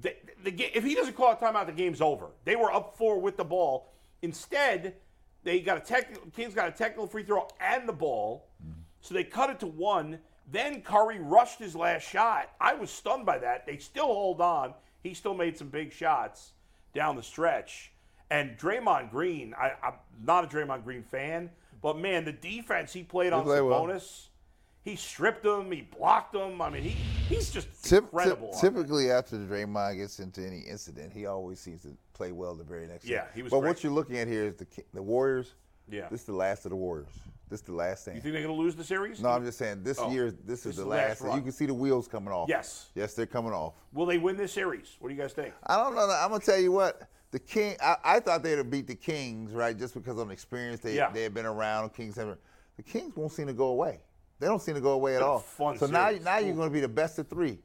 The, the, ga- if he doesn't call a timeout, the game's over. They were up four with the ball. Instead, they got a technical. Kings got a technical free throw and the ball, so they cut it to one. Then Curry rushed his last shot. I was stunned by that. They still hold on. He still made some big shots down the stretch. And Draymond Green, I, I'm not a Draymond Green fan, but man, the defense he played on played well. Sabonis, he stripped him, he blocked him. I mean, he he's just Tip, incredible. on typically, after the Draymond gets into any incident, he always seems to play well the very next. Yeah, day. he was But great. what you're looking at here is the the Warriors. Yeah. This is the last of the Warriors. This is the last thing. You think they're going to lose the series? no, I'm just saying this Oh, year. This is the the last. run. you can see the wheels coming off. Yes. Yes, they're coming off. Will they win this series? What do you guys think? I don't know. I'm gonna tell you what. The King. I, I thought they'd have beat the Kings, right? Just because of the experience they Yeah. they had been around. Kings have. The Kings won't seem to go away. They don't seem to go away at all. fun so now, series. now you're going to be the best of three.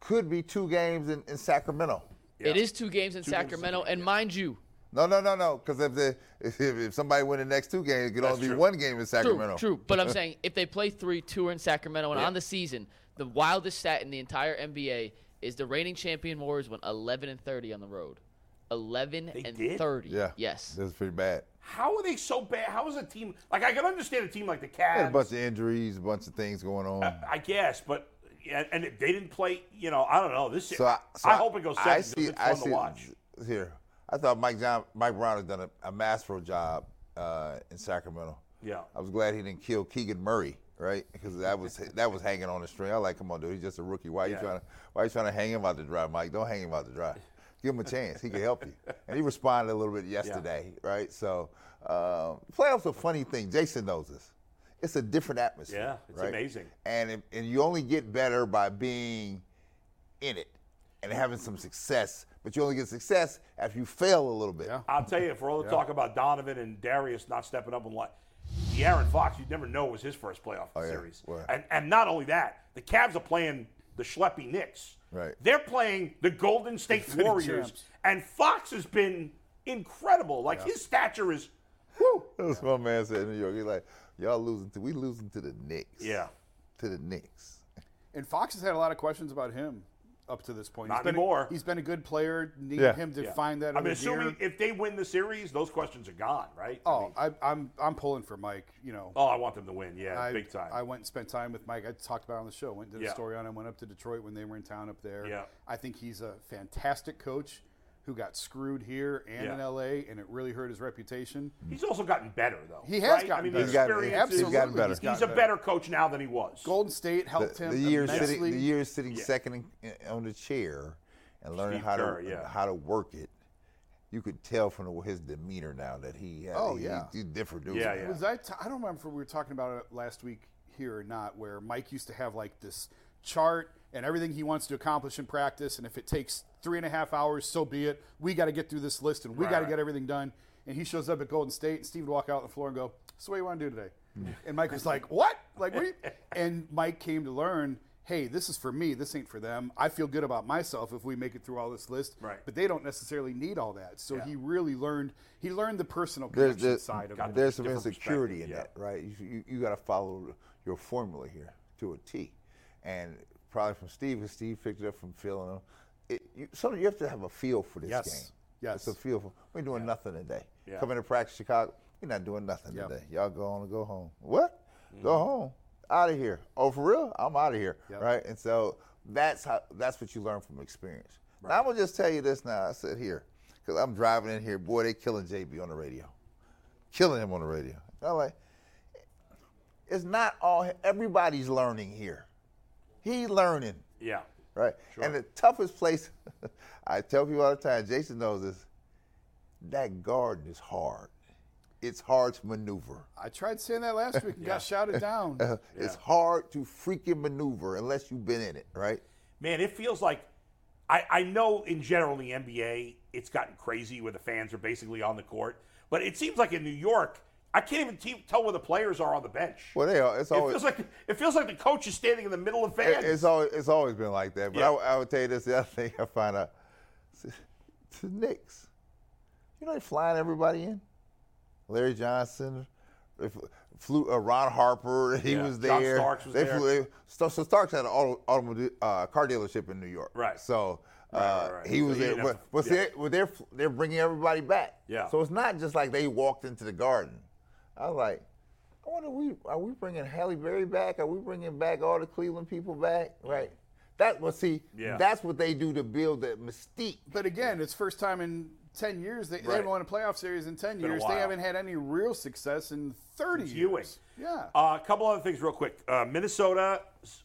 Could be two games in, in Sacramento. It is two games in Sacramento, and mind you, No, no, no, no. Because if, the if if somebody win the next two games, it could That's only be one game in Sacramento. True, true. But I'm saying if they play three, two are in Sacramento, and Yeah. on the season, the wildest stat in the entire NBA is the reigning champion Warriors went 11 and 30 on the road. 11 They and did? 30. Yeah. Yes. That's pretty bad. How are they so bad? How is a team like I can understand a team like the They had a bunch of injuries, a bunch of things going on. I guess, but yeah, and they didn't play. You know, I don't know. This so I, so I hope it goes I see, because it's I see, to watch. Here, I thought Mike John, Mike Brown has done a, a masterful job uh, in Sacramento. Yeah. I was glad he didn't kill Keegan Murray, right? Because that was that was hanging on the string. I like, come on, dude, he's just a rookie. Why Yeah. you trying to Why are you trying to hang him out to dry, Mike? Don't hang him out to dry. Give him a chance. He can help you. And he responded a little bit yesterday, right? So um, playoffs are a funny thing. Jason knows this. It's a different atmosphere. Yeah, it's right? amazing. And it, and you only get better by being in it and having some success. But you only get success after you fail a little bit. Yeah. I'll tell you, for all the talk about Donovan and Darius not stepping up and what, De'Aaron Fox, you'd never know was his first playoff Oh, series. And and not only that, the Cavs are playing the schleppy Knicks. Right. They're playing the Golden State Defending Warriors, champs. and Fox has been incredible. Like his stature is, whoo. That was my man said in New York. He's like, y'all losing to we losing to the Knicks. Yeah. To the Knicks. And Fox has had a lot of questions about him up to this point. Not he's been anymore. A, he's been a good player. Need Yeah. him to Yeah. find that. I mean, other assuming gear. if they win the series, those questions are gone, right? I Oh, mean, I, I'm I'm pulling for Mike. You know, oh, I want them to win. Yeah, I, big time. I went and spent time with Mike. I talked about it on the show. Went and did Yeah. a story on him. Went up to Detroit when they were in town up there. Yeah. I think he's a fantastic coach who got screwed here and in LA, and it really hurt his reputation. He's also gotten better, though. He has right? I gotten mean, better. the He's gotten- experience he's gotten better. He's He's a gotten better coach now than he was. Golden State helped The, him the years immensely. sitting, the years sitting Yeah. second in, on the chair and learning Steve how Kerr, to yeah. how to work it. You could tell from the, his demeanor now that he. Had, Oh, he- yeah. he's different dude. Yeah, now. yeah. Was I? T- I don't remember if we were talking about it last week here or not, where Mike used to have like this chart and everything he wants to accomplish in practice, and if it takes three and a half hours, so be it. We got to get through this list, and we Right, got to get everything done. And he shows up at Golden State, and Steve would walk out on the floor and go, "So what do you want to do today?" And Mike was like, "What? Like what?" And Mike came to learn. Hey, this is for me. This ain't for them. I feel good about myself if we make it through all this list. Right. But they don't necessarily need all that. So Yeah. he really learned. He learned the personal there's, there's, side of it. there's some different insecurity in perspective, that, right? You, you, you got to follow your formula here to a T, and probably from Steve, because Steve picked it up from Phil. And them. it, you, so you have to have a feel for this Yes. game. Yes. it's a feel for. We're doing nothing today. Yeah. Coming to practice, Chicago. We're not doing nothing Yep. today. Y'all go on and go home. What? Mm-hmm. Go home. Out of here. Oh, for real? I'm out of here. Yep. Right? And so that's how. That's what you learn from experience. Now I'm gonna just tell you this. Now I said here, because I'm driving in here. Boy, they killing JB on the radio killing him on the radio. I'm like, it's not all. Everybody's learning here. He's learning, Yeah. right? And the toughest place, I tell people all the time. Jason knows this. That garden is hard. It's hard to maneuver. I tried saying that last week and got shouted down. It's hard to freaking maneuver unless you've been in it, right? Man, it feels like I, I know in general in the NBA it's gotten crazy where the fans are basically on the court, but it seems like in New York I can't even te- tell where the players are on the bench. Well, they are. It's it feels like it feels like the coach is standing in the middle of fans. It- It's always it's always been like that. But Yeah. I, I would tell you this: the other thing I find out, the Knicks, you know, they flying everybody in. Larry Johnson, they flew, uh, Ron Harper, he Yeah. was John there. Starks was they there. Flew, they, so, so Starks had an auto, automobile uh, car dealership in New York. Right. So. Right, uh, right, right. He was he there, but, to- but yeah. they're, they're they're bringing everybody back. Yeah. So it's not just like they walked into the garden. I was like, I wonder, we are we bringing Halle Berry back? Are we bringing back all the Cleveland people back? Right. That well, see, Yeah. that's what they do to build the mystique. But again, it's first time in 10 years. They, they haven't won a playoff series in 10 years. They haven't had any real success in 30 It's years. Ewing. Yeah. Uh, a couple other things, real quick. Uh, Minnesota s-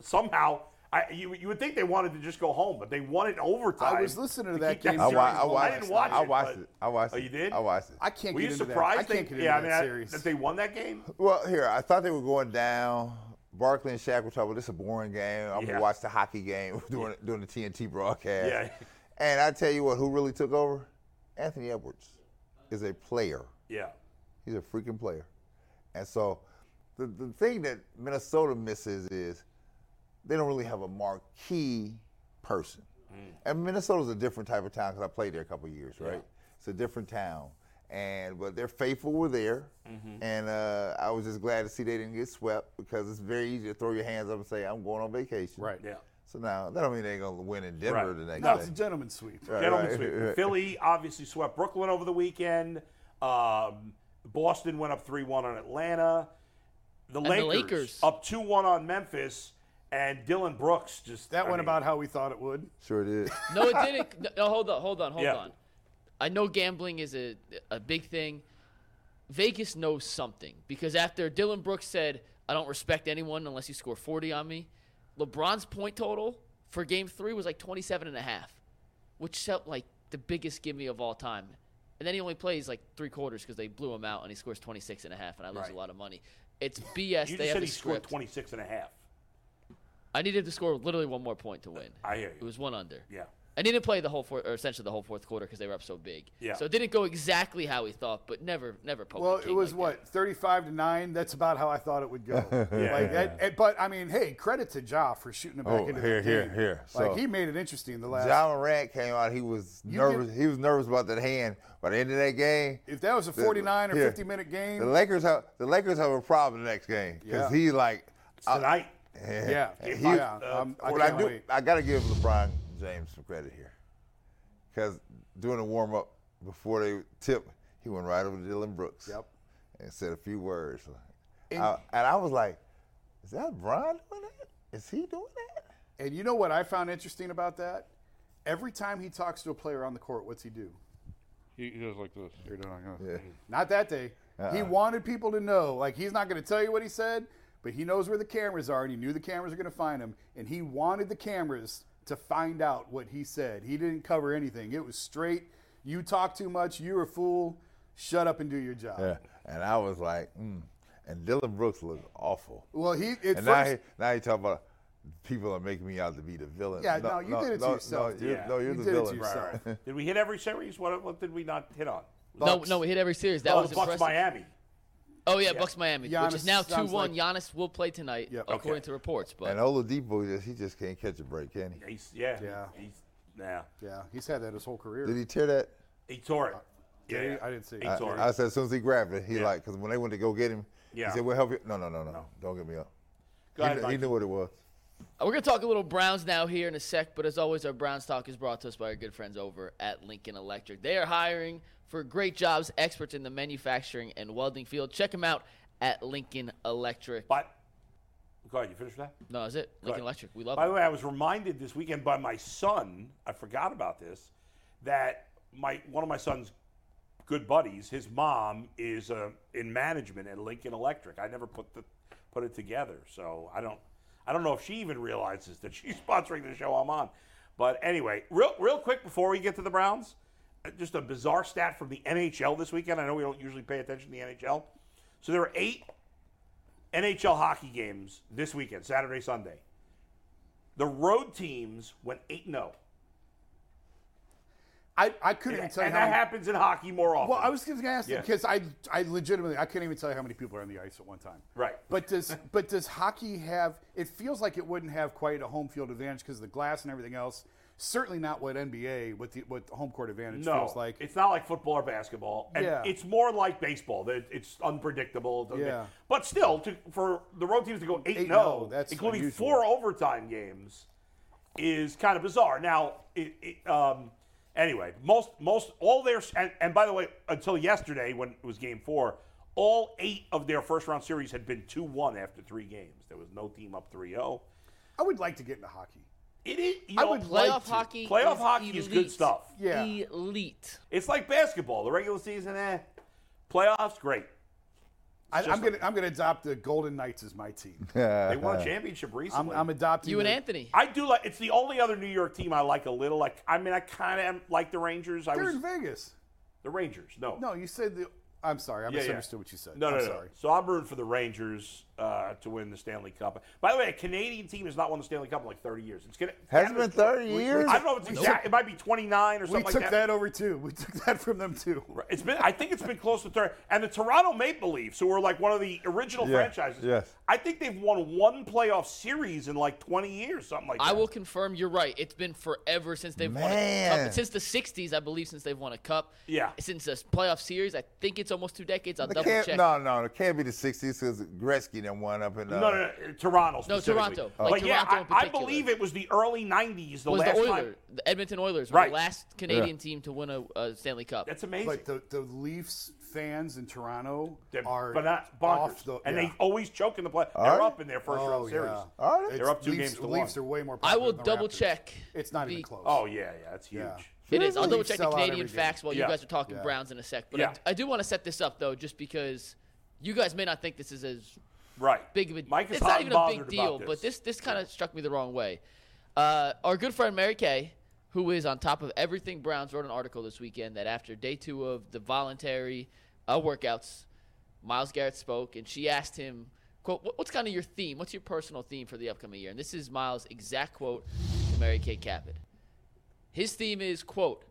somehow. I, you, you would think they wanted to just go home, but they won it overtime. I was listening to that keep game I, wa- I watched. I didn't watch I it. watched it. I watched Oh, it. you did? I watched it. I can't Were get you into surprised? that. I can't they, get yeah, into I that mean, series. that they won that game. Well, here I thought they were going down. Barkley and Shaq were talking. Well, this is a boring game. I'm Yeah. gonna watch the hockey game during during the TNT broadcast. Yeah. And I tell you what, who really took over? Anthony Edwards is a player. Yeah. He's a freaking player. And so the, the thing that Minnesota misses is they don't really have a marquee person. And Minnesota's a different type of town because I played there a couple of years, right? It's a different town, and but their faithful were there, and uh, I was just glad to see they didn't get swept because it's very easy to throw your hands up and say I'm going on vacation. Right. Yeah. So now that don't mean they're gonna win in Denver Right. the next No, day. it's a gentleman's sweep. Right, Gentlemen right, sweep. right. Philly obviously swept Brooklyn over the weekend. Um, Boston went up 3 1 on Atlanta. The the Lakers, Lakers. up 2 1 on Memphis. And Dillon Brooks just. That I went mean, about how we thought it would. Sure did. No, it didn't. No, no, hold on, hold on, hold Yeah. on. I know gambling is a a big thing. Vegas knows something because after Dillon Brooks said, "I don't respect anyone unless you score 40 on me," LeBron's point total for Game Three was like 27 and a half, which felt like the biggest gimme of all time. And then he only plays like three quarters because they blew him out, and he scores 26 and a half, and I lose Right. a lot of money. It's BS. You they just have said the he scored 26 and a half. I needed to score literally one more point to win. I hear you. It was one under. Yeah. And he didn't play the whole fourth, or essentially the whole fourth quarter because they were up so big. Yeah. So it didn't go exactly how he thought, but never, never poked Well, the it was like what thirty-five to nine. That's about how I thought it would go. Yeah. Like that, and- but I mean, hey, credit to Ja for shooting it back Oh, into here, the here, game. here. Like So- he made it interesting the last. Ja Morant came out. He was You nervous. He was nervous about that hand. By the end of that game, If that was a the- forty-nine or here, fifty-minute game, the Lakers have the Lakers have a problem the next game because Yeah. he like Tonight. Yeah, He- yeah, uh, um, I what I can't do, wait. I got to give LeBron James some credit here because doing the warm up before they tip, he went right over to Dillon Brooks. Yep. And said a few words. And- I- and I was like, "Is that Bron doing that? Is he doing that?" And you know what I found interesting about that? Every time he talks to a player on the court, what's he do? He, he goes like this. You're doing, uh, Yeah. Not that day. He Uh-uh. wanted people to know. Like he's not going to tell you what he said, but he knows where the cameras are, and he knew the cameras are going to find him, and he wanted the cameras to find out what he said. He didn't cover anything. It was straight. You talk too much. You're a fool. Shut up and do your job. Yeah. And I was like, mm. and Dillon Brooks looked awful. Well, he at and now first. he, now he talking about people are making me out to be the villain. Yeah, no, you did it to no, yourself, No, you're, Yeah. no, you're You the did it to villain. yourself. Did we hit every series? What, what did we not hit on? No, Bucks. no, we hit every series. That oh, was the Bucks impressive. Miami. Oh yeah, Bucks Miami, which is now two one. like- Giannis will play tonight, Yep. according Okay. to reports. But And Oladipo, just, he just can't catch a break, can he? He's, yeah. Yeah. He's, yeah. yeah, he's had that his whole career. Did he tear that? He tore it. Uh, Did yeah. I didn't see it. He I, tore it. I said as soon as he grabbed it, he Yeah. like because when they went to go get him, Yeah. he said, "We'll help you." No, no, no, no, don't get me up. Go he, ahead, kn- he knew what it was. We're going to talk a little Browns now here in a sec, but as always, our Browns talk is brought to us by our good friends over at Lincoln Electric. They are hiring for great jobs, experts in the manufacturing and welding field. Check them out at Lincoln Electric. But, go ahead. You finished that? No, is it? Lincoln Electric. We love By it. the way, I was reminded this weekend by my son. I forgot about this. That my one of my son's good buddies, his mom is uh, in management at Lincoln Electric. I never put the put it together, so I don't I don't know if she even realizes that she's sponsoring the show I'm on. But anyway, real real quick before we get to the Browns, uh, just a bizarre stat from the NHL this weekend. I know we don't usually pay attention to the NHL. So there were eight NHL hockey games this weekend, Saturday, Sunday. The road teams went 8 0. I, I couldn't even And, tell you and how that many- happens in hockey more often. Well, I was going to ask Yeah. because I, I legitimately, I couldn't even tell you how many people are on the ice at one time. Right. But does, but does hockey have? It feels like it wouldn't have quite a home field advantage because the glass and everything else. Certainly not what NBA, what the what home court advantage no, feels like. it's not like football or basketball. And Yeah. It's more like baseball. that It's unpredictable. Yeah. But still, to, for the road teams to go 8 8-0, 0, that's including unusual. four overtime games, is kind of bizarre. Now, it, it, um, anyway, most, most, all their, and, and by the way, until yesterday when it was game four, all eight of their first round series had been 2 1 after three games. There was no team up 3 0. I would like to get into hockey. It is, you I know, would like Playoff to. hockey. Playoff is hockey is good stuff. Yeah. Elite. It's like basketball. The regular season, eh. Playoffs, great. I, just I'm gonna I'm gonna adopt the Golden Knights as my team. They won a championship I'm, recently. I'm adopting You and the- Anthony. I do like. It's the only other New York team I like a little. Like, I mean, I kind of like the Rangers. I They're was in Vegas. the Rangers. No, No, you said the. I'm sorry. I Yeah, yeah. misunderstood what you said. no, no, I'm no. sorry. So I'm rooting for the Rangers. Uh, to win the Stanley Cup. By the way, a Canadian team has not won the Stanley Cup in like 30 years. It's gonna Has it been 30 years? I don't know if it's exact. It might be 29 or something. We took like that that. over too. We took that from them too. It's been. I think it's been close to 30. And the Toronto Maple Leafs, who were like one of the original Yeah, franchises, yes. I think they've won one playoff series in like 20 years, something like that. I will confirm you're right. It's been forever since they've won a Man. cup. Since the 60s, I believe, since they've won a cup. Yeah. Since the playoff series, I think it's almost two decades. I'll It double can't, check. no, no, it can't be the 60s because Gretzky done one up in. Uh, No, no, no, Toronto. No. Toronto. But Like yeah, Toronto in I, I believe it was the early '90s. The was last the time. The Edmonton Oilers, were Right. the last Canadian team to win a, a Stanley Cup. That's amazing. But the, the Leafs fans in Toronto They're are bana- bonkers, off the, and yeah. they always choke in the play. They're right. up in their first oh, round series. Yeah. All right. They're up two Leafs, games to the one. Leafs are way more. I will than the double Raptors. check. It's not the- even close. Oh yeah, yeah, that's huge. Yeah. It is. I'll Leafs double check the Canadian facts while you guys are talking Browns in a sec. But I, I do want to set this up though, just because you guys may not think this is as Right. big of a Mike is it's not even a big deal, about but this this kind of struck me the wrong way. Uh, our good friend Mary Kay, who is on top of everything Browns, wrote an article this weekend that after day two of the voluntary uh, workouts, Myles Garrett spoke and she asked him, "quote What's kind of your theme? What's your personal theme for the upcoming year?" And this is Myles' exact quote to Mary Kay Cabot. His theme is, quote,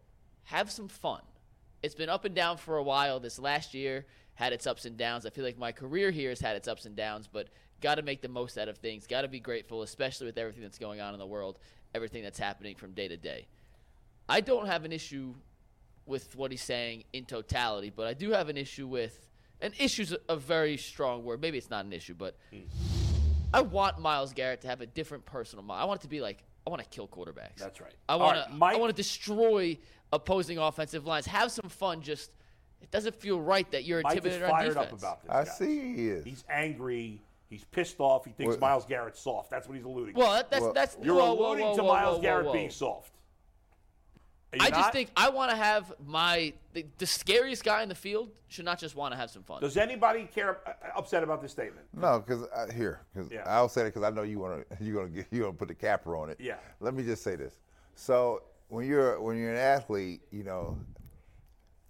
have some fun. It's been up and down for a while. This last year had its ups and downs. I feel like my career here has had its ups and downs, but got to make the most out of things. Got to be grateful, especially with everything that's going on in the world, everything that's happening from day to day. I don't have an issue with what he's saying in totality, but I do have an issue with, and issue's a, a very strong word. Maybe it's not an issue, but I want Myles Garrett to have a different personal mind. I want it to be like, I want to kill quarterbacks. That's right. I want right, to. I want to destroy opposing offensive lines. Have some fun. Just it doesn't feel right that you're Mike is intimidated on fired defense. up about this. I guys. see he is. He's angry. He's pissed off. He thinks What- Myles Garrett's soft. That's what he's alluding. Well, to. that, that's Well, that's You're whoa, whoa, alluding whoa, to whoa, Myles whoa, Garrett whoa. being soft. Are you I not? just think I want to have my the, the scariest guy in the field should not just want to have some fun. Does anybody care uh, upset about this statement? No, because here, because Yeah. I'll say it because I know you want to, you're gonna get, you're gonna put the capper on it. Yeah. Let me just say this. So when you're when you're an athlete, you know,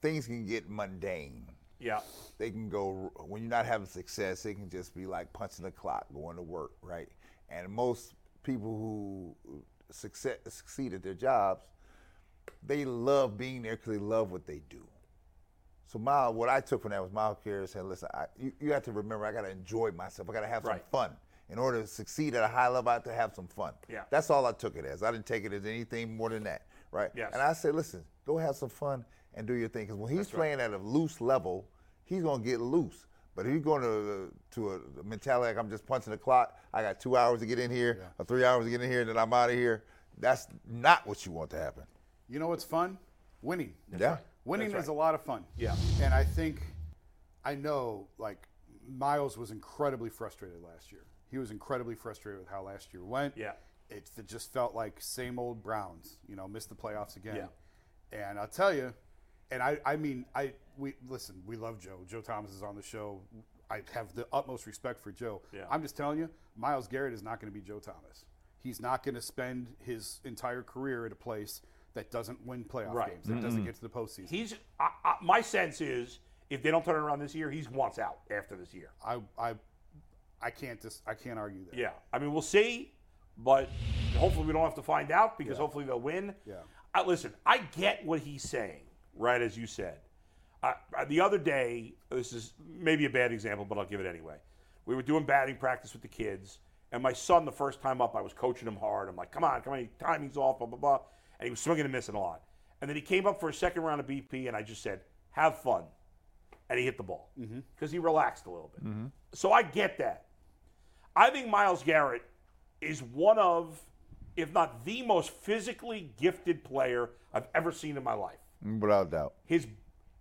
things can get mundane. Yeah. They can go when you're not having success. It can just be like punching the clock, going to work, right? And most people who success, succeed at their jobs, they love being there because they love what they do. So Myles, what I took from that was Myles Garrett saying, "Listen, I, you, you have to remember, I got to enjoy myself. I got to have Right. some fun. In order to succeed at a high level, I have to have some fun. Yeah. That's all I took it as. I didn't take it as anything more than that, right? Yes. And I said, listen, go have some fun and do your thing. Because when he's That's right. playing at a loose level, he's gonna get loose. But if you're going to to a mentality like I'm just punching the clock, I got two hours to get in here, or three hours to get in here, and then I'm out of here. That's not what you want to happen. You know what's fun? Winning. yeah. Winning That's is a lot of fun. Yeah. And I think, I know, like, Myles was incredibly frustrated last year. He was incredibly frustrated with how last year went. Yeah. It, it just felt like same old Browns, you know, missed the playoffs again. Yeah. And I'll tell you, and I, I mean, I we listen, we love Joe. Joe Thomas is on the show. I have the utmost respect for Joe. Yeah. I'm just telling you, Myles Garrett is not going to be Joe Thomas. He's not going to spend his entire career at a place that doesn't win playoff Right. games, that doesn't get to the postseason. He's. I, I, my sense is, if they don't turn it around this year, he's wants out after this year. I, I, I can't just, I can't argue that. Yeah. I mean, we'll see, but hopefully we don't have to find out because hopefully they'll win. Yeah. I, listen, I get what he's saying, right? As you said. I, I- the other day, this is maybe a bad example, but I'll give it anyway. We were doing batting practice with the kids, and my son, the first time up, I was coaching him hard. I'm like, come on, come on, timing's off, blah, blah, blah. And he was swinging and missing a lot. And then he came up for a second round of BP, and I just said, have fun. And he hit the ball mm-hmm. because he relaxed a little bit. Mm-hmm. So I get that. I think Myles Garrett is one of, if not the most physically gifted player I've ever seen in my life. Without doubt. His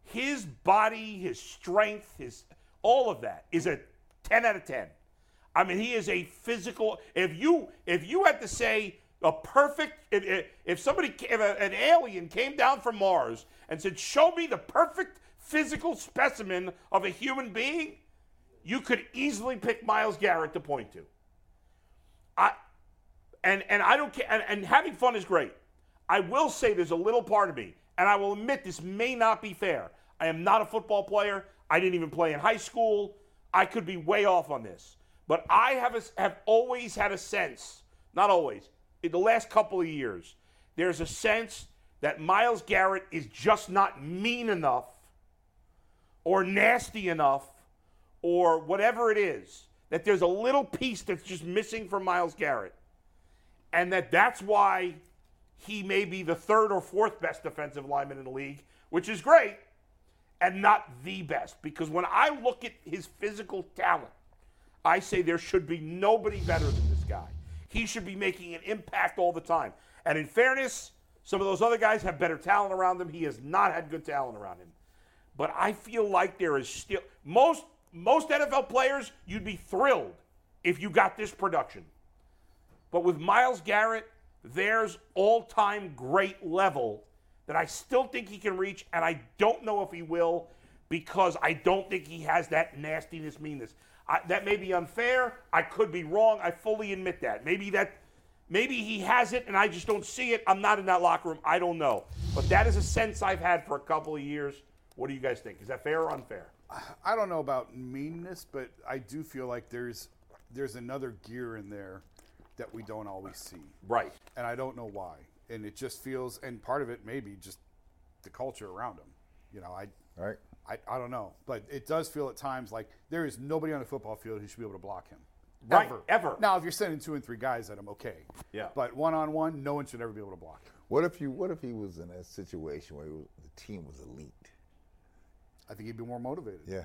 his body, his strength, his all of that is a 10 out of 10. I mean, he is a physical. If you if you had to say a perfect, if, if- somebody, if a, an alien came down from Mars and said, "Show me the perfect physical specimen of a human being," you could easily pick Myles Garrett to point to. I and and I don't care. And, and having fun is great. I will say there's a little part of me, and I will admit this may not be fair. I am not a football player. I didn't even play in high school. I could be way off on this. But I have a, have always had a sense, not always, in the last couple of years, there's a sense that Myles Garrett is just not mean enough or nasty enough or whatever it is that there's a little piece that's just missing from Myles Garrett and that that's why he may be the third or fourth best defensive lineman in the league which is great and not the best. Because when I look at his physical talent I say there should be nobody better than this guy. He should be making an impact all the time. And in fairness some of those other guys have better talent around them. He has not had good talent around him. But I feel like there is still most most NFL players you'd be thrilled if you got this production. But with Myles Garrett, there's all-time great level that I still think he can reach and I don't know if he will because I don't think he has that nastiness meanness. I, that may be unfair. I could be wrong. I fully admit that. Maybe that maybe he has it and I just don't see it. I'm not in that locker room. I don't know. But that is a sense I've had for a couple of years. What do you guys think? Is that fair or unfair? I don't know about meanness, but I do feel like there's there's another gear in there that we don't always see. Right. And I don't know why. And it just feels and part of it maybe just the culture around him. You know, I Right. I, I don't know. But it does feel at times like there is nobody on the football field who should be able to block him. Right, Ever. ever. Now if you're sending two and three guys at him, okay. Yeah. But one on one, no one should ever be able to block him. What if you? What if he was in a situation where he was, the team was elite? I think he'd be more motivated. Yeah.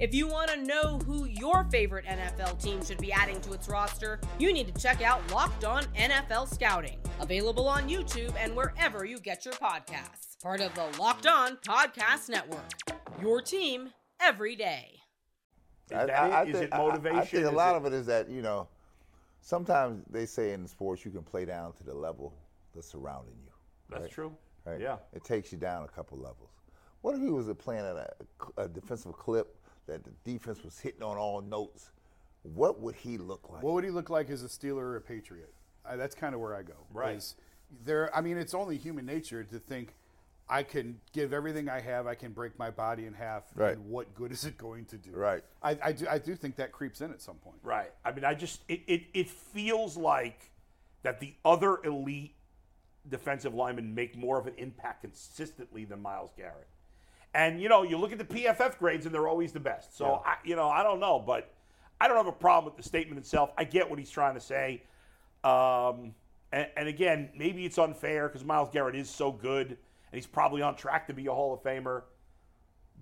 If you want to know who your favorite NFL team should be adding to its roster, you need to check out Locked On NFL Scouting, available on YouTube and wherever you get your podcasts. Part of the Locked On Podcast Network. Your team every day. Is that it? Is it I- I- motivation? I, think a Is lot it- of it is that you know, sometimes they say in sports you can play down to the level that's surrounding you. That's right? true. Right? Yeah. It takes you down a couple levels. What if he was playing at a, a defensive clip that the defense was hitting on all notes? What would he look like? What would he look like as a Steeler or a Patriot? I, that's kind of where I go. Right. There, I mean, it's only human nature to think I can give everything I have. I can break my body in half. Right. And what good is it going to do? Right. I, I, do, I do think that creeps in at some point. Right. I mean, I just it, it, it feels like that the other elite defensive linemen make more of an impact consistently than Myles Garrett. And you know, you look at the PFF grades and they're always the best. So I, you know, I don't know, but I don't have a problem with the statement itself. I get what he's trying to say. Um, and, and again, maybe it's unfair because Myles Garrett is so good and he's probably on track to be a Hall of Famer.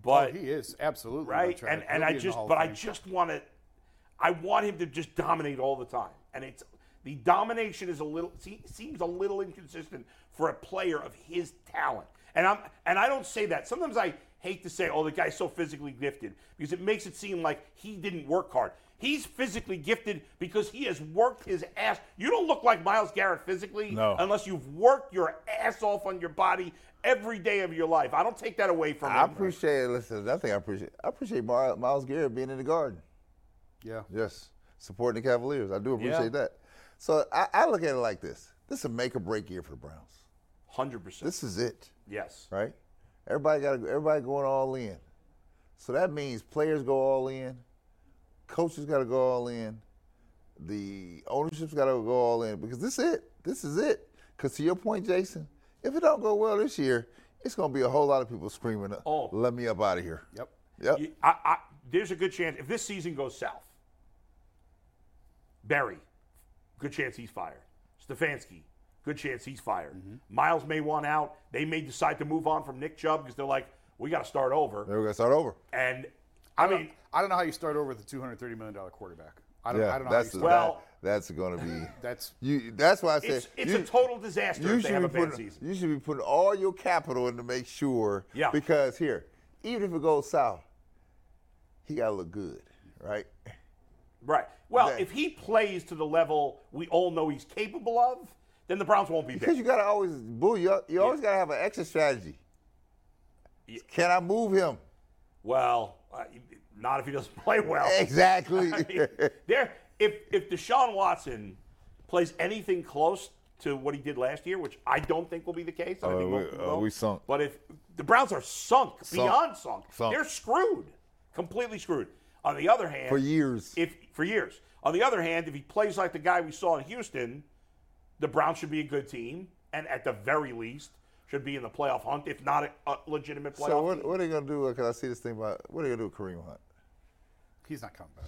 But oh, he is absolutely right? And and He'll I be in the just, but I just want to, I want him to just dominate all the time, and it's the domination is a little se- seems a little inconsistent for a player of his talent, and I'm and I don't say that. Sometimes I hate to say, oh, the guy's so physically gifted because it makes it seem like he didn't work hard. He's physically gifted because he has worked his ass. You don't look like Myles Garrett physically No. unless you've worked your ass off on your body every day of your life. I don't take that away from I him. I appreciate. Listen, another thing I appreciate. I appreciate Mar- Myles Garrett being in the Garden. Yeah. Yes, supporting the Cavaliers. I do appreciate Yeah. that. So I, I look at it like this: this is a make or break year for the Browns. Hundred percent. This is it, Yes. right? Everybody got everybody going all in. So that means players go all in, coaches got to go all in, the ownership's got to go all in because this is it. This is it. Because to your point, Jason, if it don't go well this year, it's going to be a whole lot of people screaming, uh, Oh. "Let me up out of here." Yep. Yep. You- I, I, there's a good chance if this season goes south. Barry, good chance he's fired. Stefanski, good chance he's fired. Mm-hmm. Myles may want out. They may decide to move on from Nick Chubb because they're like, we got to start over. Then we're gonna start over. And I mean, I don't know how you start over with a two hundred thirty million dollar quarterback. I don't. yeah, I don't know that's how you start. Well- that- that's going to be. That's You, that's why I said it's, it's you, a total disaster you if they should have a be bad putting season. you should be putting all your capital in to make sure. Yeah. Because here, even if it goes south, he got to look good, right? Right. Well, That- if he plays to the level we all know he's capable of, then the Browns won't be there. Because you gotta always, boo. You, you always gotta have an exit strategy. Can I move him? Well, uh, not if he doesn't play well. Exactly. I mean, there, if if Deshaun Watson plays anything close to what he did last year, which I don't think will be the case, I Oh, think we- most people oh, will. we sunk. But if the Browns are sunk, beyond sunk, Sunk. they're screwed, completely screwed. On the other hand, For years. if for years. On the other hand, if he plays like the guy we saw in Houston, the Browns should be a good team, and at the very least should be in the playoff hunt, if not a, a legitimate playoff. So what, team. what are they gonna do? Because I see this thing about what are they gonna do with Kareem Hunt? He's not coming back.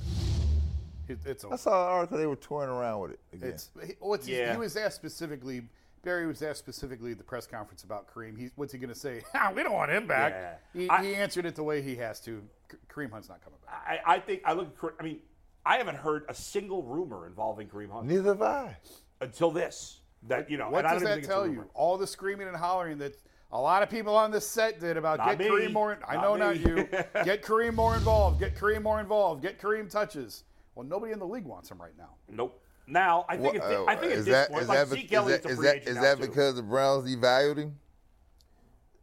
It, it's I over. saw an article they were toying around with it again. It's he, what's Yeah. he was asked specifically. Barry was asked specifically at the press conference about Kareem. He's what's he going to say? "Ah, we don't want him back. Yeah. He, I- he answered it the way he has to. K- Kareem Hunt's not coming back. I, I think I look. at Kare- I mean, I haven't heard a single rumor involving Kareem Hunt Neither have I. until this. That you know, What and I does don't that think tell you? All the screaming and hollering that a lot of people on this set did about Not get me. Kareem more. I Not know me. not you. get Kareem more involved. Get Kareem more involved. Get Kareem touches. Well, nobody in the league wants him right now. Nope. Now I think. What- at, thi- I think uh, at is this that point, is like that Zeke is Elliott's that- is free that agent is now, that too. because the Browns devalued him?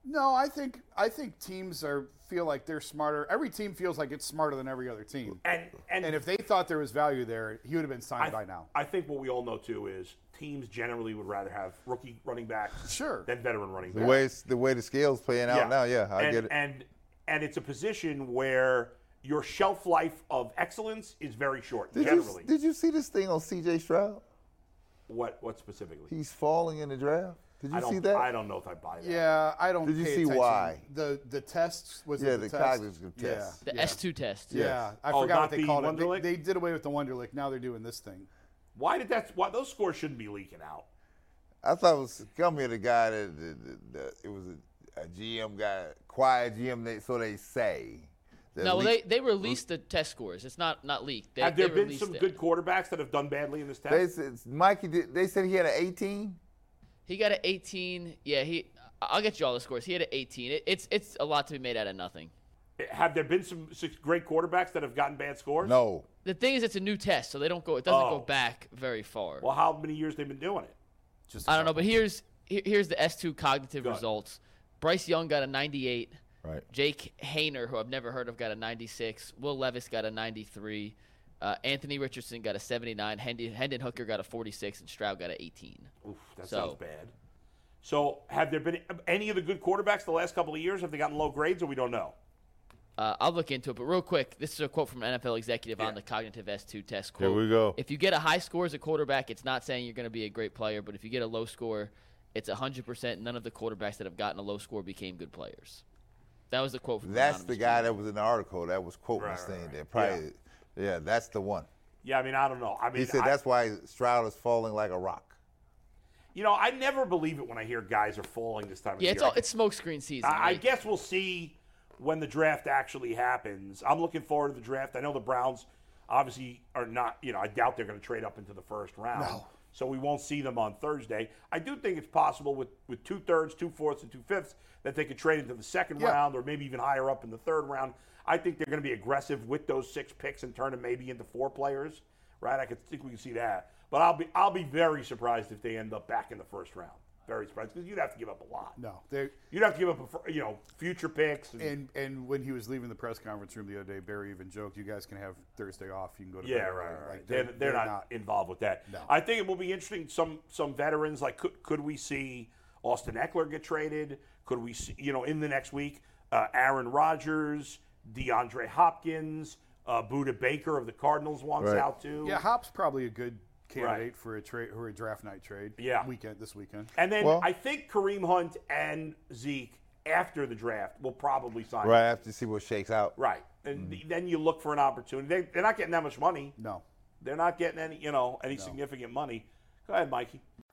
No, I think I think teams are feel like they're smarter. Every team feels like it's smarter than every other team. And and, And if they thought there was value there, he would have been signed I, by now. I think what we all know too is teams generally would rather have rookie running backs Sure. than veteran running The way the way the scales playing out now, yeah, I and, get it. And and it's a position where your shelf life of excellence is very short. did generally, you did you see this thing on C.J. Stroud? what what specifically? He's falling in the draft. Did you I don't, see that? I don't know if I buy that. Yeah, I don't. Did you pay see attention. why? The the tests was Yeah, it the test? cognitive Yeah, test. The yeah. S2 test. Yeah, I Oh, forgot not what they the called it. They, they did away with the Wonderlic. Now they're doing this thing. Why did that? Why those scores shouldn't be leaking out? I thought it was come here the guy that, that, that, that- it was a, a GM guy, quiet GM. They, so they say. that No, well, leak- they, they released the test scores. It's not not leaked. They, Have there they been released some it. good quarterbacks that have done badly in this test? They said Mikey. Did, they said he had an 18. He got an 18. Yeah, he. I'll get you all the scores. He had an 18. It, it's it's a lot to be made out of nothing. Have there been some six great quarterbacks that have gotten bad scores? No. The thing is, it's a new test, so they don't go. It doesn't Oh. go back very far. Well, how many years they've been doing it? Just a I don't know, but here's here's the S2 cognitive Go ahead. results. Bryce Young got a 98. Right. Jake Haener, who I've never heard of, got a 96. Will Levis got a 93. Uh, Anthony Richardson got a 79. Hendon, Hendon Hooker got a 46, and Stroud got an 18. Oof, that So- sounds bad. So, have there been any of the good quarterbacks the last couple of years? Have they gotten low grades, or we don't know? Uh, I'll look into it, but real quick, this is a quote from an NFL executive Yeah. on the cognitive S2 test. Here Quote, we go. If you get a high score as a quarterback, it's not saying you're going to be a great player, but if you get a low score, it's 100% none of the quarterbacks that have gotten a low score became good players. That was the quote from That's the anonymous guy user. that was in the article that was quoting Right, this right, thing. right. That probably, yeah. That's the one. Yeah, I mean, I don't know. I mean, He said I- that's why Stroud is falling like a rock. You know, I never believe it when I hear guys are falling this time of Yeah, year. it's all it's smokescreen season. I, I guess we'll see when the draft actually happens. I'm looking forward to the draft. I know the Browns obviously are not, you know, I doubt they're going to trade up into the first round. No. So we won't see them on Thursday. I do think it's possible with, with two thirds, two fourths, and two fifths that they could trade into the second Yeah. round or maybe even higher up in the third round. I think they're going to be aggressive with those six picks and turn them maybe into four players. Right? I could think we can see that. But I'll be I'll be very surprised if they end up back in the first round. Very surprised because you'd have to give up a lot. No, they You'd have to give up, a, you know, future picks. And, and and when he was leaving the press conference room the other day, Barry even joked, "You guys can have Thursday off. You can go to yeah, bed right, right. Like, they're, they're, not, involved with that. No. I think it will be interesting. Some some veterans like could could we see Austin Ekeler get traded? Could we see you know in the next week uh, Aaron Rodgers, DeAndre Hopkins, uh, Budda Baker of the Cardinals wants Right. out too. Yeah, Hop's probably a good candidate Right. for a trade or a draft night trade. Yeah. weekend this weekend. And then Well- I think Kareem Hunt and Zeke after the draft will probably sign. Right after you see what shakes out. Right. And mm. then you look for an opportunity. They, they're not getting that much money. No, They're not getting any, you know, any significant money. Go ahead, Mikey.